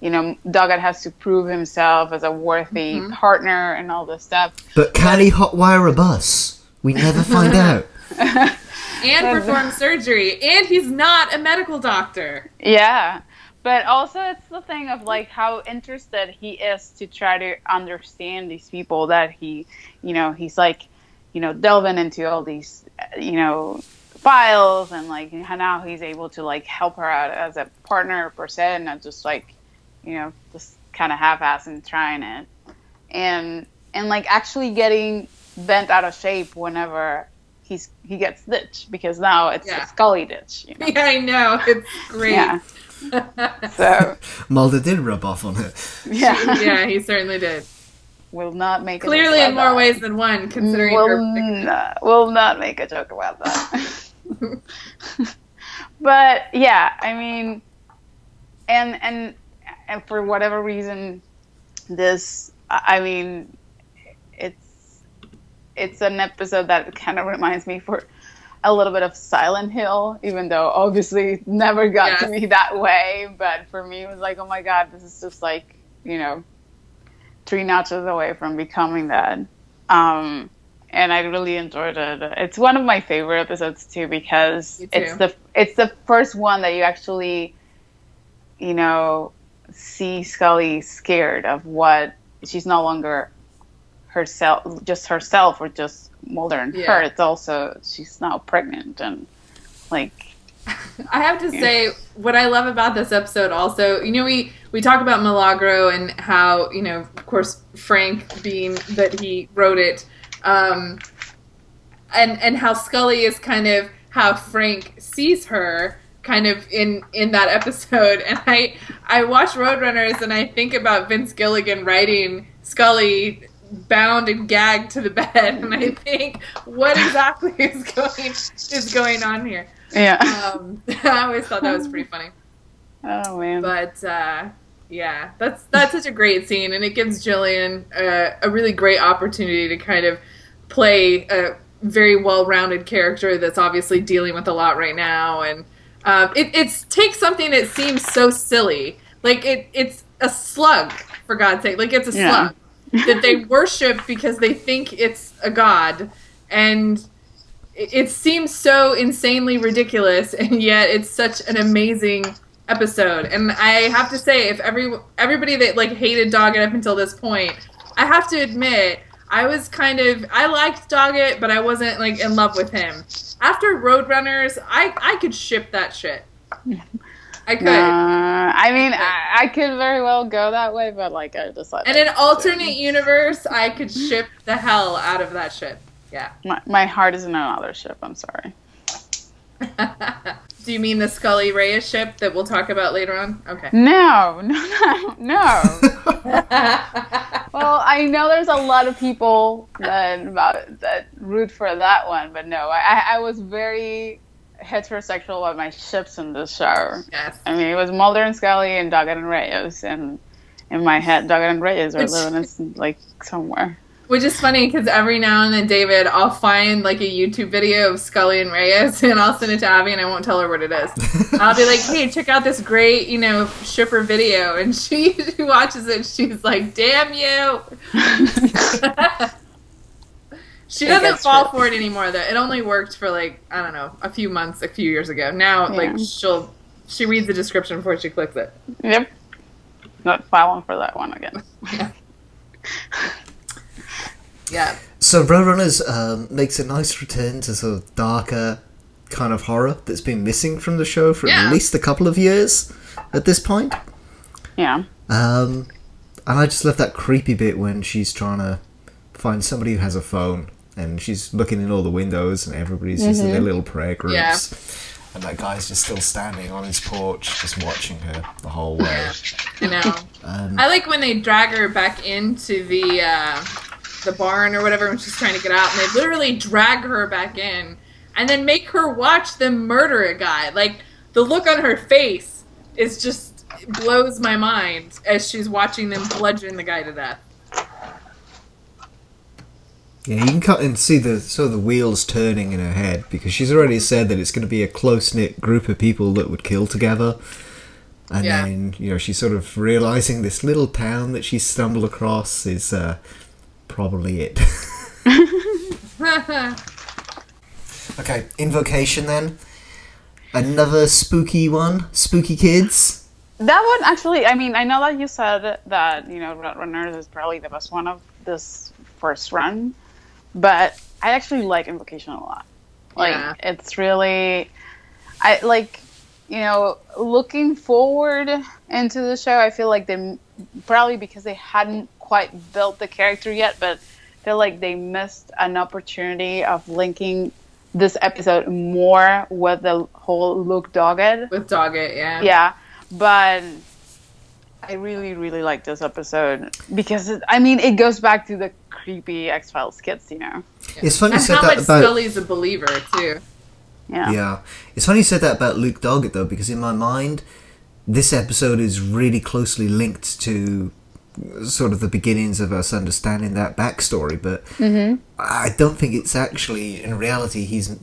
you know, Doggett has to prove himself as a worthy mm-hmm. partner and all this stuff. But can he hotwire a bus? We never (laughs) find out. (laughs) And perform surgery. And he's not a medical doctor. Yeah. But also, it's the thing of like how interested he is to try to understand these people that he, you know, he's like, you know, delving into all these, you know, files and like how now he's able to like help her out as a partner per se, and not just like, you know, just kind of half-ass and trying it, and and like actually getting bent out of shape whenever he's he gets ditched because now it's Yeah. a Scully ditch, you know? (laughs) Yeah, I know. It's great. Yeah. (laughs) So Mulder did rub off on her. yeah. yeah, he certainly did. Will not make a Clearly, in more that. ways than one, considering will her. not, will not make a joke about that. (laughs) but yeah, I mean, and and and for whatever reason, this I mean, it's it's an episode that kind of reminds me for a little bit of Silent Hill, even though obviously it never got to Yes. me that way. But for me, it was like, oh my god, this is just like you know, three notches away from becoming that. Um, and I really enjoyed it. It's one of my favorite episodes too because too. it's the it's the first one that you actually, you know, see Scully scared of what she's no longer herself, just herself, or just Mulder and Yeah. her. It's also she's now pregnant and like I have to say, what I love about this episode also, you know, we we talk about Milagro and how, you know, of course, Frank being that he wrote it, um, and and how Scully is kind of how Frank sees her, kind of in in that episode. (laughs) And I I watch Roadrunners and I think about Vince Gilligan writing Scully bound and gagged to the bed, (laughs) and I think, what exactly is going is going on here? (laughs) yeah. um, (laughs) I always thought that was pretty funny. oh man. But uh, yeah, that's that's such a great scene, and it gives Gillian uh, a really great opportunity to kind of play a very well-rounded character that's obviously dealing with a lot right now, and um, it it's takes something that seems so silly, like it it's a slug for God's sake, like it's a Yeah. slug that they worship because they think it's a god, and it seems so insanely ridiculous and yet it's such an amazing episode. And i have to say if every everybody that like hated doggett up until this point i have to admit i was kind of i liked doggett but i wasn't like in love with him. After roadrunners i i could ship that shit. I could. Uh, I mean, I, I could very well go that way, but like I decided. and in alternate universe i could ship the hell out of that ship yeah my, my heart is in another ship. I'm sorry. (laughs) do you mean the scully reyes ship that we'll talk about later on okay No, (laughs) no, no, no. (laughs) well, I know there's a lot of people that about that root for that one, but no, I, I was very heterosexual about my ships in this show. yes I mean, it was Mulder and Scully and Doggett and Reyes, and in my head, Doggett and Reyes are living in like somewhere. Which is funny because every now and then, David, I'll find like a YouTube video of Scully and Reyes, (laughs) and I'll send it to Abby, and I won't tell her what it is. (laughs) I'll be like, "Hey, check out this great, you know, shipper video," and (laughs) she, she watches it. And she's like, "Damn you!" she doesn't fall for it anymore. Though it only worked for like I don't know a few months, a few years ago. Now, Yeah. like she'll She reads the description before she clicks it. Yep. Not filing for that one again. Yeah. So Roadrunners um, makes a nice return to sort of darker kind of horror that's been missing from the show for Yeah. at least a couple of years at this point. Yeah. Um, and I just love that creepy bit when she's trying to find somebody who has a phone and she's looking in all the windows and everybody's just in their little prayer groups. Yeah. And that guy's just still standing on his porch, just watching her the whole way. (laughs) I know. Um, I like when they drag her back into the uh, the barn or whatever when she's trying to get out, and they literally drag her back in, and then make her watch them murder a guy. Like the look on her face is just blows my mind as she's watching them bludgeon the guy to death. Yeah, you can cut and see the sort of the wheels turning in her head because she's already said that it's going to be a close knit group of people that would kill together. And Yeah. then you know she's sort of realizing this little town that she's stumbled across is uh, probably it. (laughs) okay, invocation then. Another spooky one. Spooky kids. That one actually, I mean, I know that you said that, you know, Runners is probably the best one of this first run, but I actually like Invocation a lot. Like, Yeah. it's really, I like, you know, looking forward into the show, I feel like they, probably because they hadn't quite built the character yet, but I feel like they missed an opportunity of linking this episode more with the whole Luke Doggett With Doggett, yeah. yeah but i really really like this episode because it, i mean it goes back to the creepy x-files kids you know It's funny you said how that much about. Scully's a believer too. yeah Yeah. It's funny you said that about Luke Doggett, though, because in my mind, this episode is really closely linked to sort of the beginnings of us understanding that backstory, but I don't think it's actually, in reality, he's.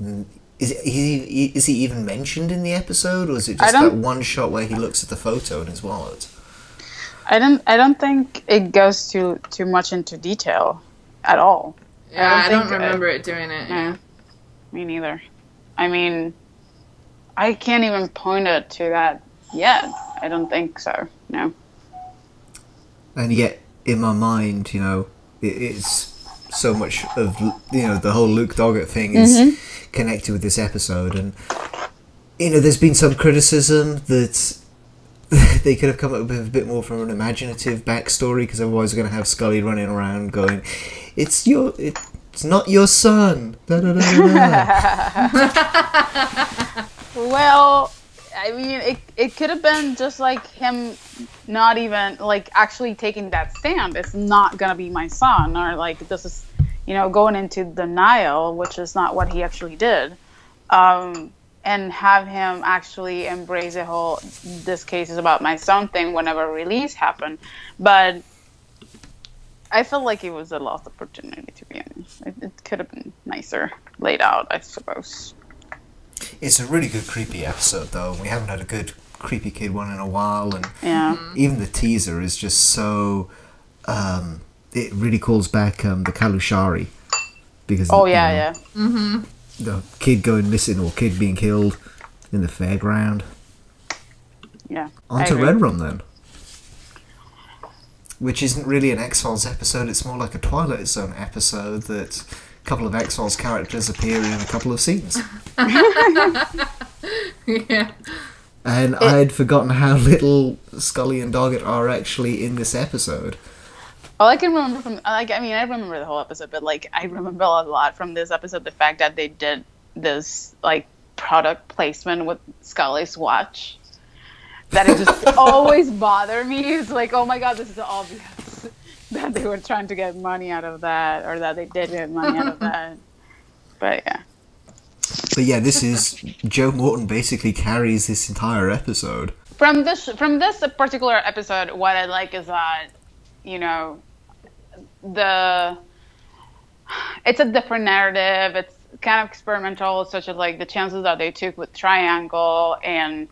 Is, he, is he even mentioned in the episode, or is it just that one shot where he looks at the photo in his wallet? i don't i don't think it goes too too much into detail at all Yeah, I don't, think, uh, remember it doing it. yeah Yeah. me neither i mean i can't even point it to that yet i don't think so no And yet, in my mind, you know, it, it's so much of you know the whole Luke Doggett thing is mm-hmm. connected with this episode, and you know, there's been some criticism that (laughs) they could have come up with a bit more from an imaginative backstory because otherwise, we're going to have Scully running around going, "It's your, it's not your son." Da, da, da, da, da. (laughs) Well, I mean, it, it could have been just like him not even, like, actually taking that stand. It's not going to be my son, or like, this is, you know, going into denial, which is not what he actually did. Um, and have him actually embrace the whole, this case is about my son thing whenever release happened. But I felt like it was a lost opportunity, to be honest. It, it could have been nicer laid out, I suppose. It's a really good creepy episode, though. We haven't had a good creepy kid one in a while, and Yeah. even the teaser is just so um, it really calls back um, the Calusari because Oh, you yeah, yeah. the kid going missing or kid being killed in the fairground. Yeah. On to. Red Rum then, which isn't really an X Files episode. It's more like a Twilight Zone episode that a couple of X Files characters appear in a couple of scenes. (laughs) yeah. And I had forgotten how little Scully and Doggett are actually in this episode. All I can remember from like I mean I remember the whole episode, but like I remember a lot from this episode the fact that they did this like product placement with Scully's watch. That it just (laughs) always bothered me. It's like, oh my god, this is obvious (laughs) that they were trying to get money out of that, or that they did get money out of (laughs) that. But yeah, But yeah, this is Joe Morton basically carries this entire episode. from this from this particular episode, what I like is that you know the it's a different narrative. It's kind of experimental, such as like the chances that they took with Triangle and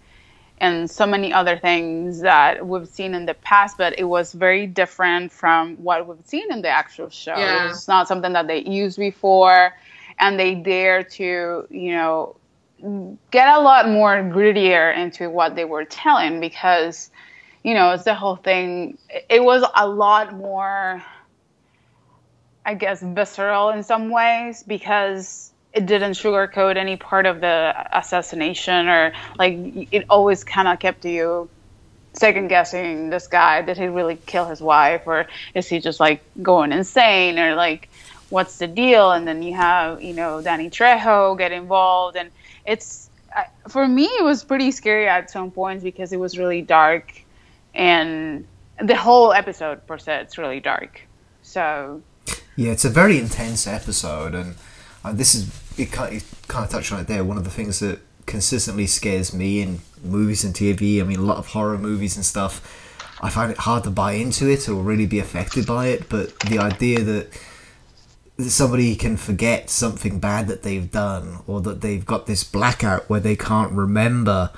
and so many other things that we've seen in the past, but it was very different from what we've seen in the actual show. Yeah. It's not something that they used before, and they dare to, you know, get a lot more grittier into what they were telling because you know it's the whole thing it was a lot more i guess visceral in some ways because it didn't sugarcoat any part of the assassination or like it always kind of kept you second guessing this guy. Did he really kill his wife or is he just like going insane or like what's the deal? And then you have you know danny trejo get involved and it's for me it was pretty scary at some points because it was really dark and the whole episode per se it's really dark. So Yeah, it's a very intense episode, and uh, this is it kind, it kind of touched on it there. One of the things that consistently scares me in movies and TV. I mean, a lot of horror movies and stuff. I find it hard to buy into it or really be affected by it. But the idea that somebody can forget something bad that they've done, or that they've got this blackout where they can't remember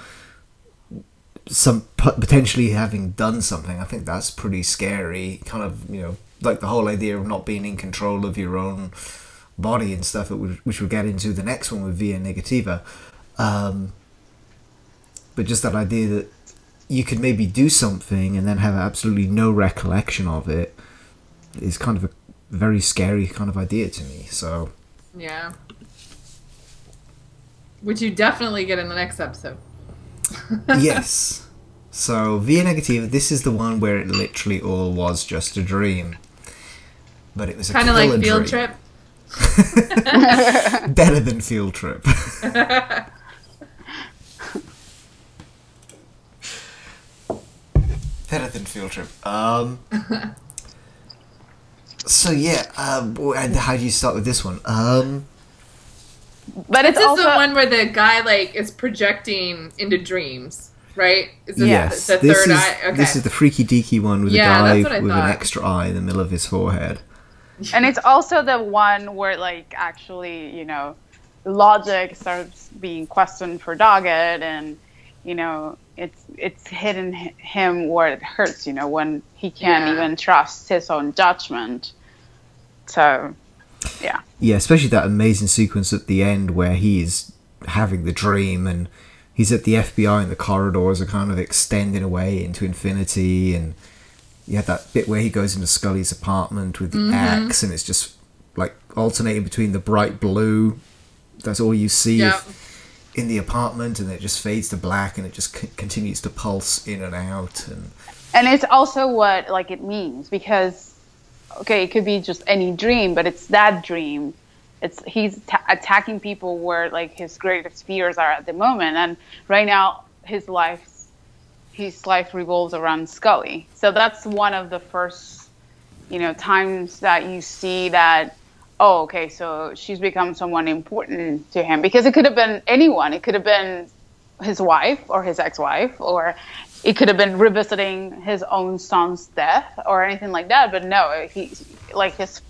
some potentially having done something. I think that's pretty scary. Kind of, you know, like the whole idea of not being in control of your own body and stuff, which which we'll get into the next one with Via Negativa. Um, but just that idea that you could maybe do something and then have absolutely no recollection of it is kind of a very scary kind of idea to me. So Yeah. Which you definitely get in the next episode. (laughs) yes. So Via Negativa, this is the one where it literally all was just a dream. But it was Kind of like field dream. trip. (laughs) Better than field trip. (laughs) Better than field trip. Um. So yeah, um, and how do you start with this one? Um, but it's This is also the one where the guy like is projecting into dreams, right? Is this yes, the, the this third is eye? Okay. this is the freaky deaky one with Yeah, a that's what I guy with an extra eye in the middle of his forehead. And it's also the one where like actually you know logic starts being questioned for Doggett and you know it's it's hitting him where it hurts you know when he can't Yeah. even trust his own judgment so yeah Yeah, especially that amazing sequence at the end where he is having the dream and he's at the FBI and the corridors are kind of extending away into infinity and you had that bit where he goes into Scully's apartment with the Mm-hmm. axe and it's just like alternating between the bright blue that's all you see Yeah. of- in the apartment and it just fades to black and it just c- continues to pulse in and out and and it's also what like it means because okay it could be just any dream but it's that dream it's he's ta- attacking people where like his greatest fears are at the moment and right now his life his life revolves around scully. So that's one of the first you know times that you see that oh okay so she's become someone important to him. Because it could have been anyone. It could have been his wife or his ex-wife or it could have been revisiting his own son's death or anything like that. But no he like his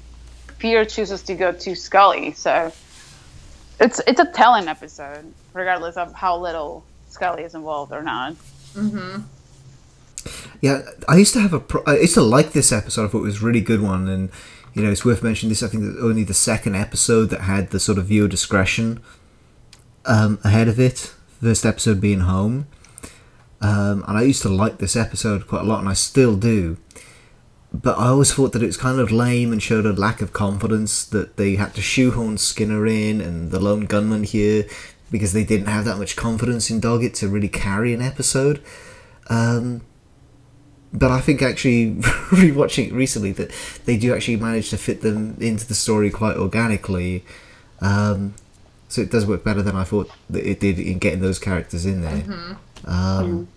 fear chooses to go to scully. So it's it's a telling episode regardless of how little scully is involved or not Yeah, I used to have a. Pro- I used to like this episode. I thought it was a really good one, and you know, it's worth mentioning. This, I think, is only the second episode that had the sort of viewer discretion um, ahead of it. First episode being home, um, and I used to like this episode quite a lot, and I still do. But I always thought that it was kind of lame and showed a lack of confidence that they had to shoehorn Skinner in and the lone gunman here because they didn't have that much confidence in Doggett to really carry an episode. Um, but I think actually (laughs) rewatching it recently that they do actually manage to fit them into the story quite organically. Um, so it does work better than I thought that it did in getting those characters in there. Um,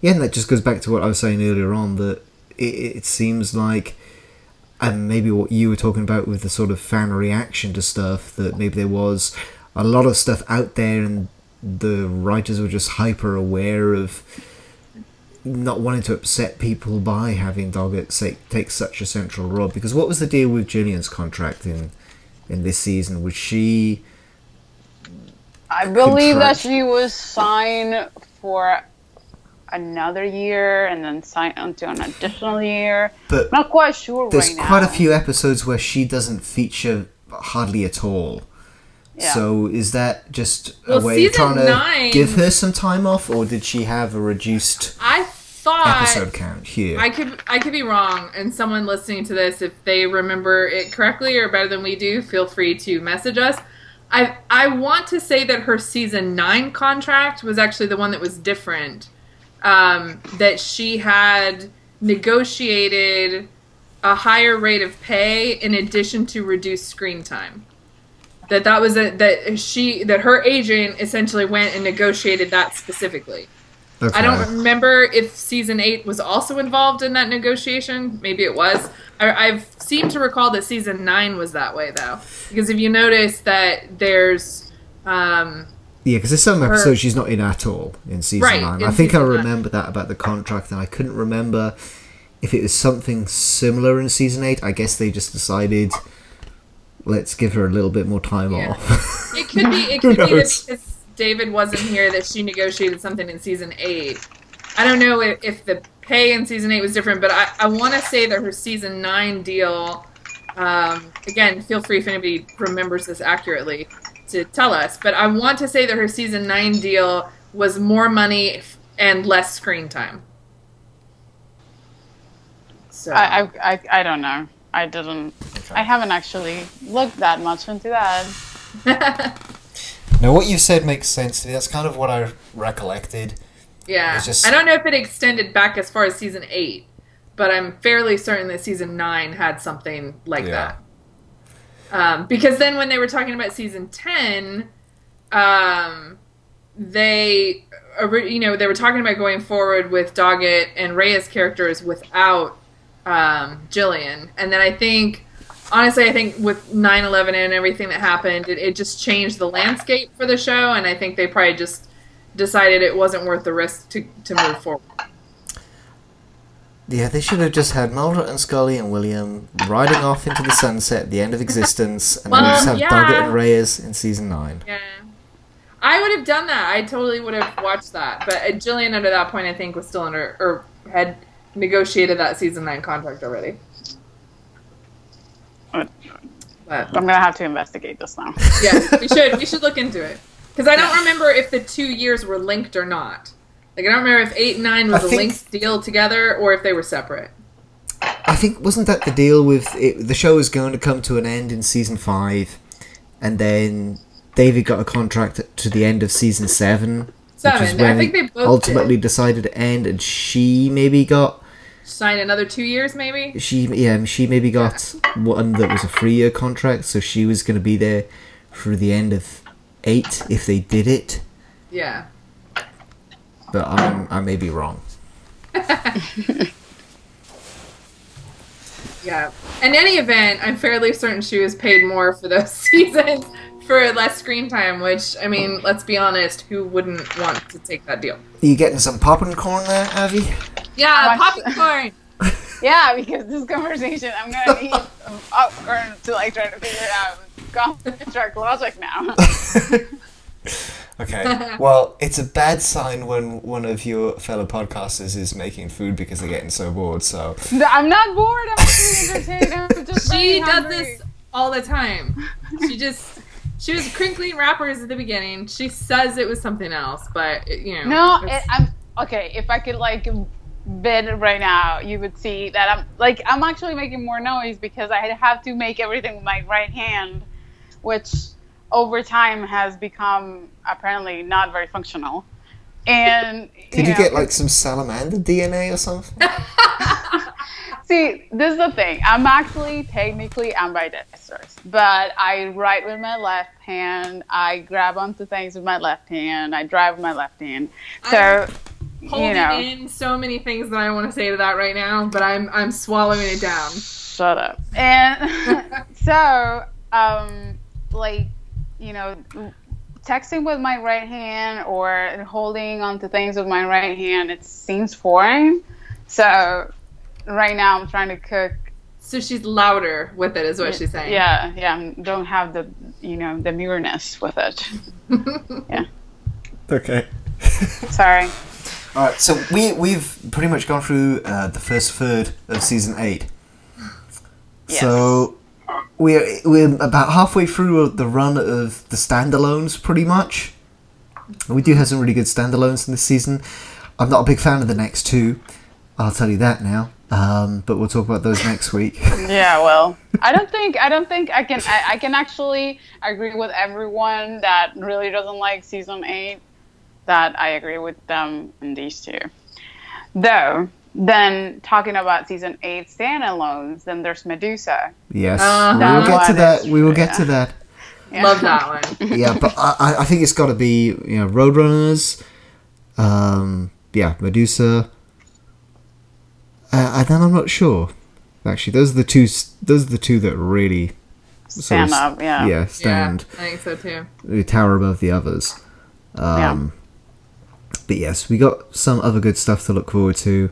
yeah, and that just goes back to what I was saying earlier on that it, it seems like, and maybe what you were talking about with the sort of fan reaction to stuff, that maybe there was a lot of stuff out there and the writers were just hyper aware of not wanting to upset people by having Doggett say, take such a central role. Because what was the deal with Gillian's contract in in this season? Was she i believe that she was signed for another year and then signed onto an additional year But not quite sure there's right now quite a few episodes where she doesn't feature hardly at all. Yeah. So is that just Well, a way of trying to nine- give her some time off, or did she have a reduced I thought episode count here? I could I could be wrong, and someone listening to this, if they remember it correctly or better than we do, feel free to message us. I I want to say that her season nine contract was actually the one that was different. Um, that she had negotiated a higher rate of pay in addition to reduced screen time. That that was a that she that her agent essentially went and negotiated that specifically. okay. I don't remember if season eight was also involved in that negotiation. Maybe it was. I, I've seemed to recall that season nine was that way though, because if you notice that there's, um, Yeah, because there's some Her- episodes she's not in at all in season Right, nine. in I think I season nine. remember that about the contract, and I couldn't remember if it was something similar in season eight. I guess they just decided let's give her a little bit more time Yeah. off. (laughs) it could be it could (laughs) be that because David wasn't here that she negotiated something in season eight. I don't know if, if the pay in season eight was different, but I, I want to say that her season nine deal. Um, again, feel free if anybody remembers this accurately to tell us. But I want to say that her season nine deal was more money f- and less screen time. So I, I, I, I don't know. I didn't. I haven't actually looked that much into that. (laughs) now, what you said makes sense to me. That's kind of what I recollected. Yeah, just- I don't know if it extended back as far as season eight, but I'm fairly certain that season nine had something like Yeah. that. Um, because then when they were talking about season ten, um, they, you know, they were talking about going forward with Doggett and Reyes characters without um, Gillian, and then I think. Honestly, I think with 9/11 and everything that happened, it, it just changed the landscape for the show, and I think they probably just decided it wasn't worth the risk to, to move forward. Yeah, they should have just had Mulder and Scully and William riding off into the sunset at the end of existence, and then Well, just have yeah. Doggett and Reyes in season nine. Yeah. I would have done that. I totally would have watched that. But uh, Gillian, under that point, I think was still under or had negotiated that season nine contract already. But But I'm gonna have to investigate this now. yeah, we should we (laughs) should look into it because I don't remember if the two years were linked or not. Like I don't remember if eight and nine was I a think- linked deal together or if they were separate. I think wasn't that the deal with it, the show was going to come to an end in season five, and then David got a contract to the end of season seven, which is when I think they both ultimately did. decided to end, and she maybe got sign another two years, maybe. she yeah she maybe got one that was a three year contract, so she was going to be there through the end of eight if they did it. Yeah. But I'm, I may be wrong. (laughs) Yeah. In any event, I'm fairly certain she was paid more for those (laughs) seasons for less screen time, which, I mean, let's be honest, who wouldn't want to take that deal? Are you getting some popping corn there, Abby? Yeah, How much- popcorn! (laughs) Yeah, because this conversation, I'm gonna need some popcorn to like try to figure out contract logic now. Okay. (laughs) Well, it's a bad sign when one of your fellow podcasters is making food because they're getting so bored. So I'm not bored. I'm entertained. I'm just She does hungry. this all the time. She just. She was crinkling wrappers at the beginning. She says it was something else, but, you know. No, it, I'm okay. If I could like bid right now, you would see that I'm like I'm actually making more noise because I have to make everything with my right hand, which over time has become apparently not very functional. And Did you know, get like some salamander DNA or something? (laughs) See, this is the thing. I'm actually technically ambidextrous, but I write with my left hand. I grab onto things with my left hand. I drive with my left hand. So, holding you know, in so many things that I want to say to that right now, but I'm I'm swallowing it down. shut up. And (laughs) (laughs) so, um, like, you know, texting with my right hand or holding onto things with my right hand, it seems foreign. So, right now I'm trying to cook So she's louder with it, is what she's saying. Yeah, yeah. Don't have the you know the mureness with it. (laughs) Yeah. Okay. (laughs) Sorry. All right. So we we've pretty much gone through uh, the first third of season eight. Yes. So we're we're about halfway through the run of the standalones, pretty much. We do have some really good standalones in this season. I'm not a big fan of the next two. I'll tell you that now. Um, but we'll talk about those (laughs) next week. Yeah, well, I don't think I don't think I can I, I can actually agree with everyone that really doesn't like season eight. That I agree with them in these two. Though, then talking about season eight standalones, then there's Medusa. yes, Uh-huh. we will get to That that. one is We will get to that. Yeah. Love (laughs) that one. yeah, but I, I- I think it's got to be you know Roadrunners, um, yeah, Medusa, uh, and then I'm not sure. Actually, those are the two. Those are the two that really sort of Stand up, yeah. yeah, stand. Yeah, I think so too. They tower above the others. Um, But yes, we got some other good stuff to look forward to.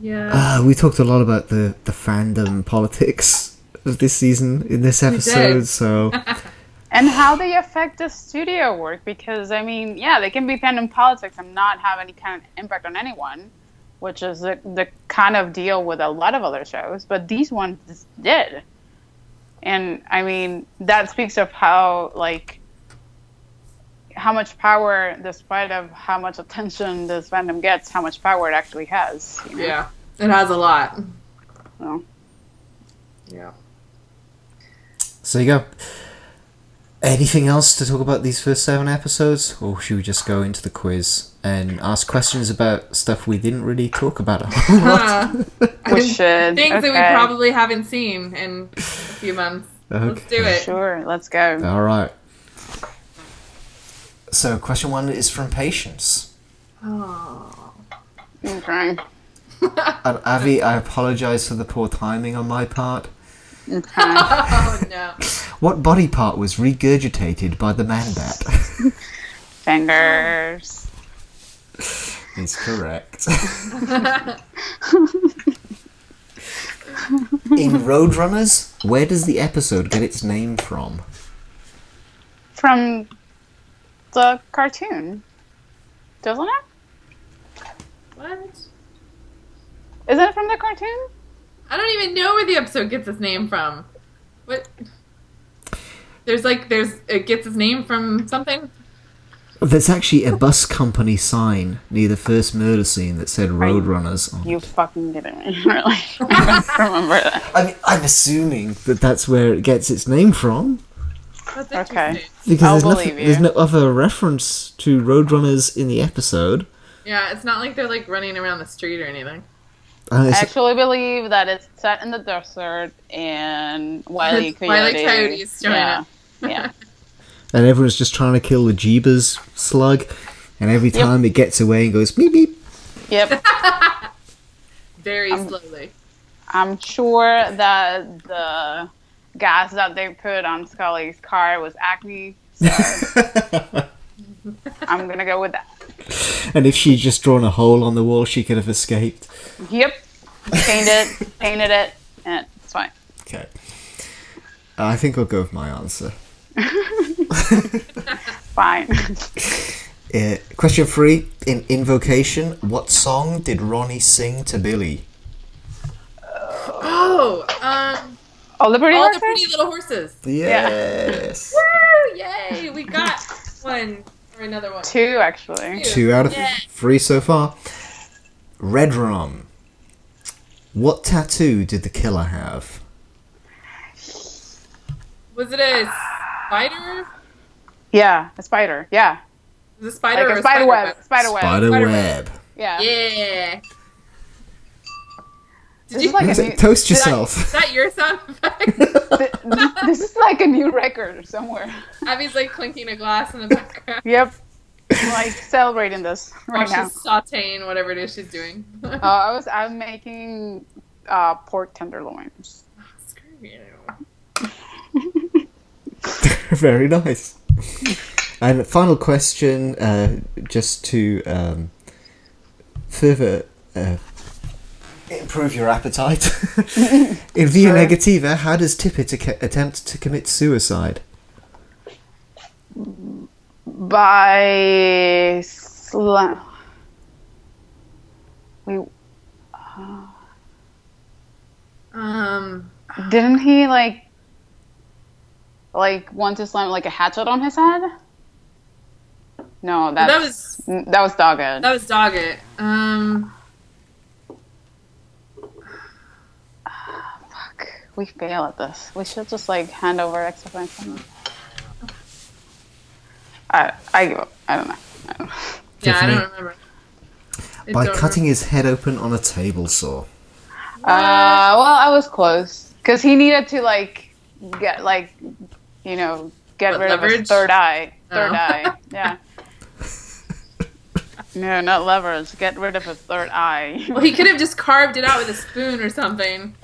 Yeah. Uh, we talked a lot about the the fandom politics of this season in this episode, so (laughs) and how they affect the studio work because i mean yeah they can be fandom politics and not have any kind of impact on anyone which is the, the kind of deal with a lot of other shows but these ones did and i mean that speaks of how like how much power despite of how much attention this fandom gets how much power it actually has you know? yeah. It has a lot. So, Yeah. So you go. Anything else to talk about these first seven episodes, or should we just go into the quiz and ask questions about stuff we didn't really talk about? a whole (laughs) lot? We should things that we probably haven't seen in a few months. Let's do it. sure let's go All right. So, question one is from Patience. Oh. okay And Abby, I apologize for the poor timing on my part. okay (laughs) oh no. What body part was regurgitated by the man bat? (laughs) fingers is correct. (laughs) In Roadrunners, where does the episode get its name from? from the cartoon, doesn't it? What? Isn't it from the cartoon? I don't even know where the episode gets its name from. What? There's like there's it gets its name from something. There's actually a bus company sign near the first murder scene that said Roadrunners on. You fucking didn't (laughs) Really? (laughs) Remember that. I mean, I'm assuming that that's where it gets its name from That's Okay. because I'll there's believe nothing, you. there's no other reference to Roadrunners in the episode. Yeah, it's not like they're like running around the street or anything. I actually believe that it's set in the desert and Wiley (laughs) It's Wile. Coyote. Coyote's trying yeah. to- yeah. (laughs) and everyone's just trying to kill the Jeebus slug, and every Yep. time it gets away and goes beep beep. Yep. (laughs) Very Um, slowly. I'm sure that the gas that they put on Scully's car was Acme. So (laughs) I'm gonna go with that. and if she'd just drawn a hole on the wall, she could have escaped. Yep. Painted it, painted it, and it's fine. Okay. I think I'll go with my answer. (laughs) Fine. (laughs) Uh, question three in Invocation, what song did Ronnie sing to Billy? Oh, um, All the pretty all the pretty little horses. Yes. (laughs) Woo! Yay! We got (laughs) one or another one. Two, actually. Two out of Yeah. three so far. Redrum. What tattoo did the killer have? Was it a spider? Yeah, a spider. Yeah. Was it a spider Like or a spider web. Spider web. Spider Spider web. Yeah. Yeah. Did you like a new, Toast did I- yourself. is that your sound (laughs) effect? this is like a new record somewhere. Abby's like clinking a glass in the background Yep. Like celebrating this while right now. she's sauteing whatever it is she's doing. Uh, I was I'm making uh, pork tenderloins. Screw. (laughs) Very nice. And final question, uh, just to um, further uh, improve your appetite. (laughs) In Via Negativa, how does Tippett ac- attempt to commit suicide? By sla- we Um, didn't he like like want to slam like a hatchet on his head. No, that's, that was that was Doggett. that was Doggett. Um, we fail at this. We should just like hand over extra points. I I give up. I don't know. I don't know. (laughs) yeah, I don't remember. I By don't cutting his head open on a table saw. Uh, well, I was close because he needed to like get like you know get What, rid of leverage? his third eye. Third Oh. (laughs) eye. Yeah. no, not leverage. Get rid of his third eye. Well, he could have just carved it out with a spoon or something.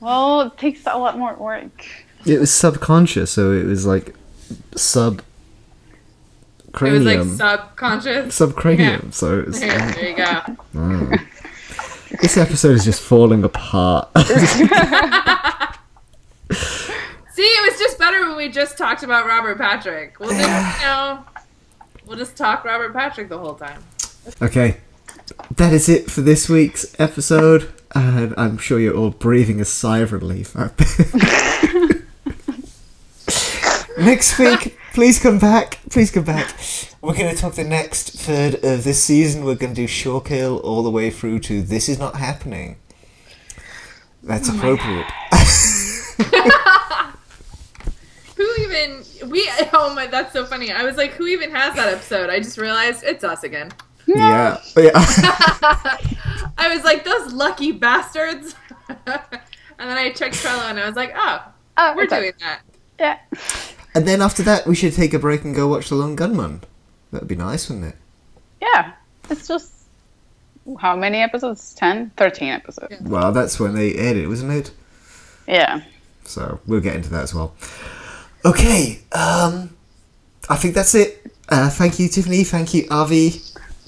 Well, it takes a lot more work. It was subconscious, so it was like sub It was like subconscious. Subcranium, so it was. There, there you go. Oh. This episode is just falling apart. (laughs) See, it was just better when we just talked about Robert Patrick. We'll just, you know, we'll just talk Robert Patrick the whole time. okay, that is it for this week's episode. And I'm sure you're all breathing a sigh of relief. (laughs) Next week, please come back. Please come back. We're going to talk the next third of this season. We're going to do Surekill all the way through to This Is Not Happening. That's oh appropriate. (laughs) Who even we? Oh my, that's so funny. I was like, who even has that episode? I just realized it's us again. Yeah. Yeah. (laughs) I was like, those lucky bastards. (laughs) and then I checked Trello and I was like, oh, Oh, we're doing that. Yeah. and then after that, we should take a break and go watch The Lone Gunmen. That'd be nice, wouldn't it? Yeah. It's just how many episodes? 10? 13 episodes. Well, that's when they aired it, wasn't it? Yeah. So we'll get into that as well. Okay, um, I think that's it. Uh, thank you, Tiffany. Thank you, Abby.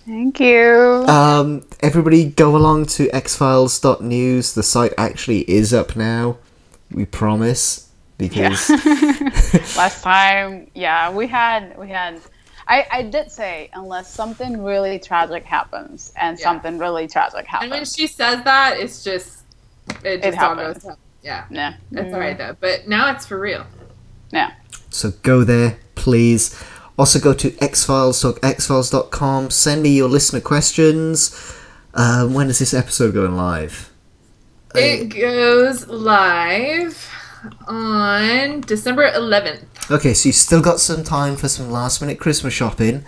Thank you. Um, everybody go along to xfiles.news. The site actually is up now. We promise. Because (laughs) (laughs) Last time, yeah, we had we had. I, I did say unless something really tragic happens, and Yeah. something really tragic happens. And when she says that, it's just it just all happens. goes. Yeah, yeah, it's alright though. But now it's for real. yeah. so go there, please. Also go to xfiles.xfiles.com. Send me your listener questions. Um, when is this episode going live? It goes live on December 11th. Okay, so you've still got some time for some last minute Christmas shopping.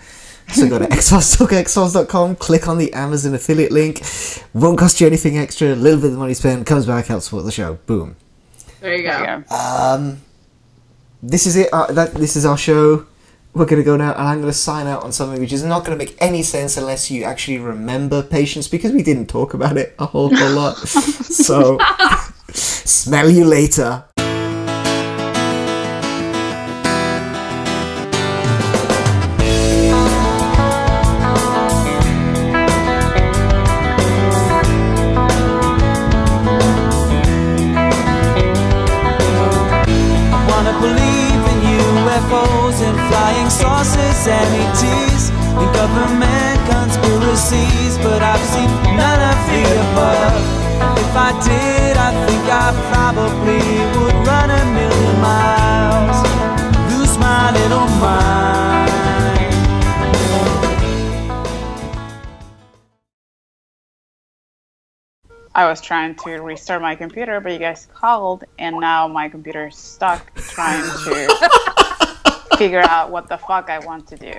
So go to (laughs) xfiles.xfiles.com, click on the Amazon affiliate link. Won't cost you anything extra. A little bit of the money spent comes back, helps support the show. Boom. There you go. There you go. Um, this is it. Uh, that this is our show. We're gonna go now, and I'm gonna sign out on something which is not gonna make any sense unless you actually remember patience, because we didn't talk about it a whole whole lot. (laughs) so, (laughs) smell you later. I was trying to restart my computer, but you guys called, and now my computer is stuck trying to (laughs) figure out what the fuck I want to do.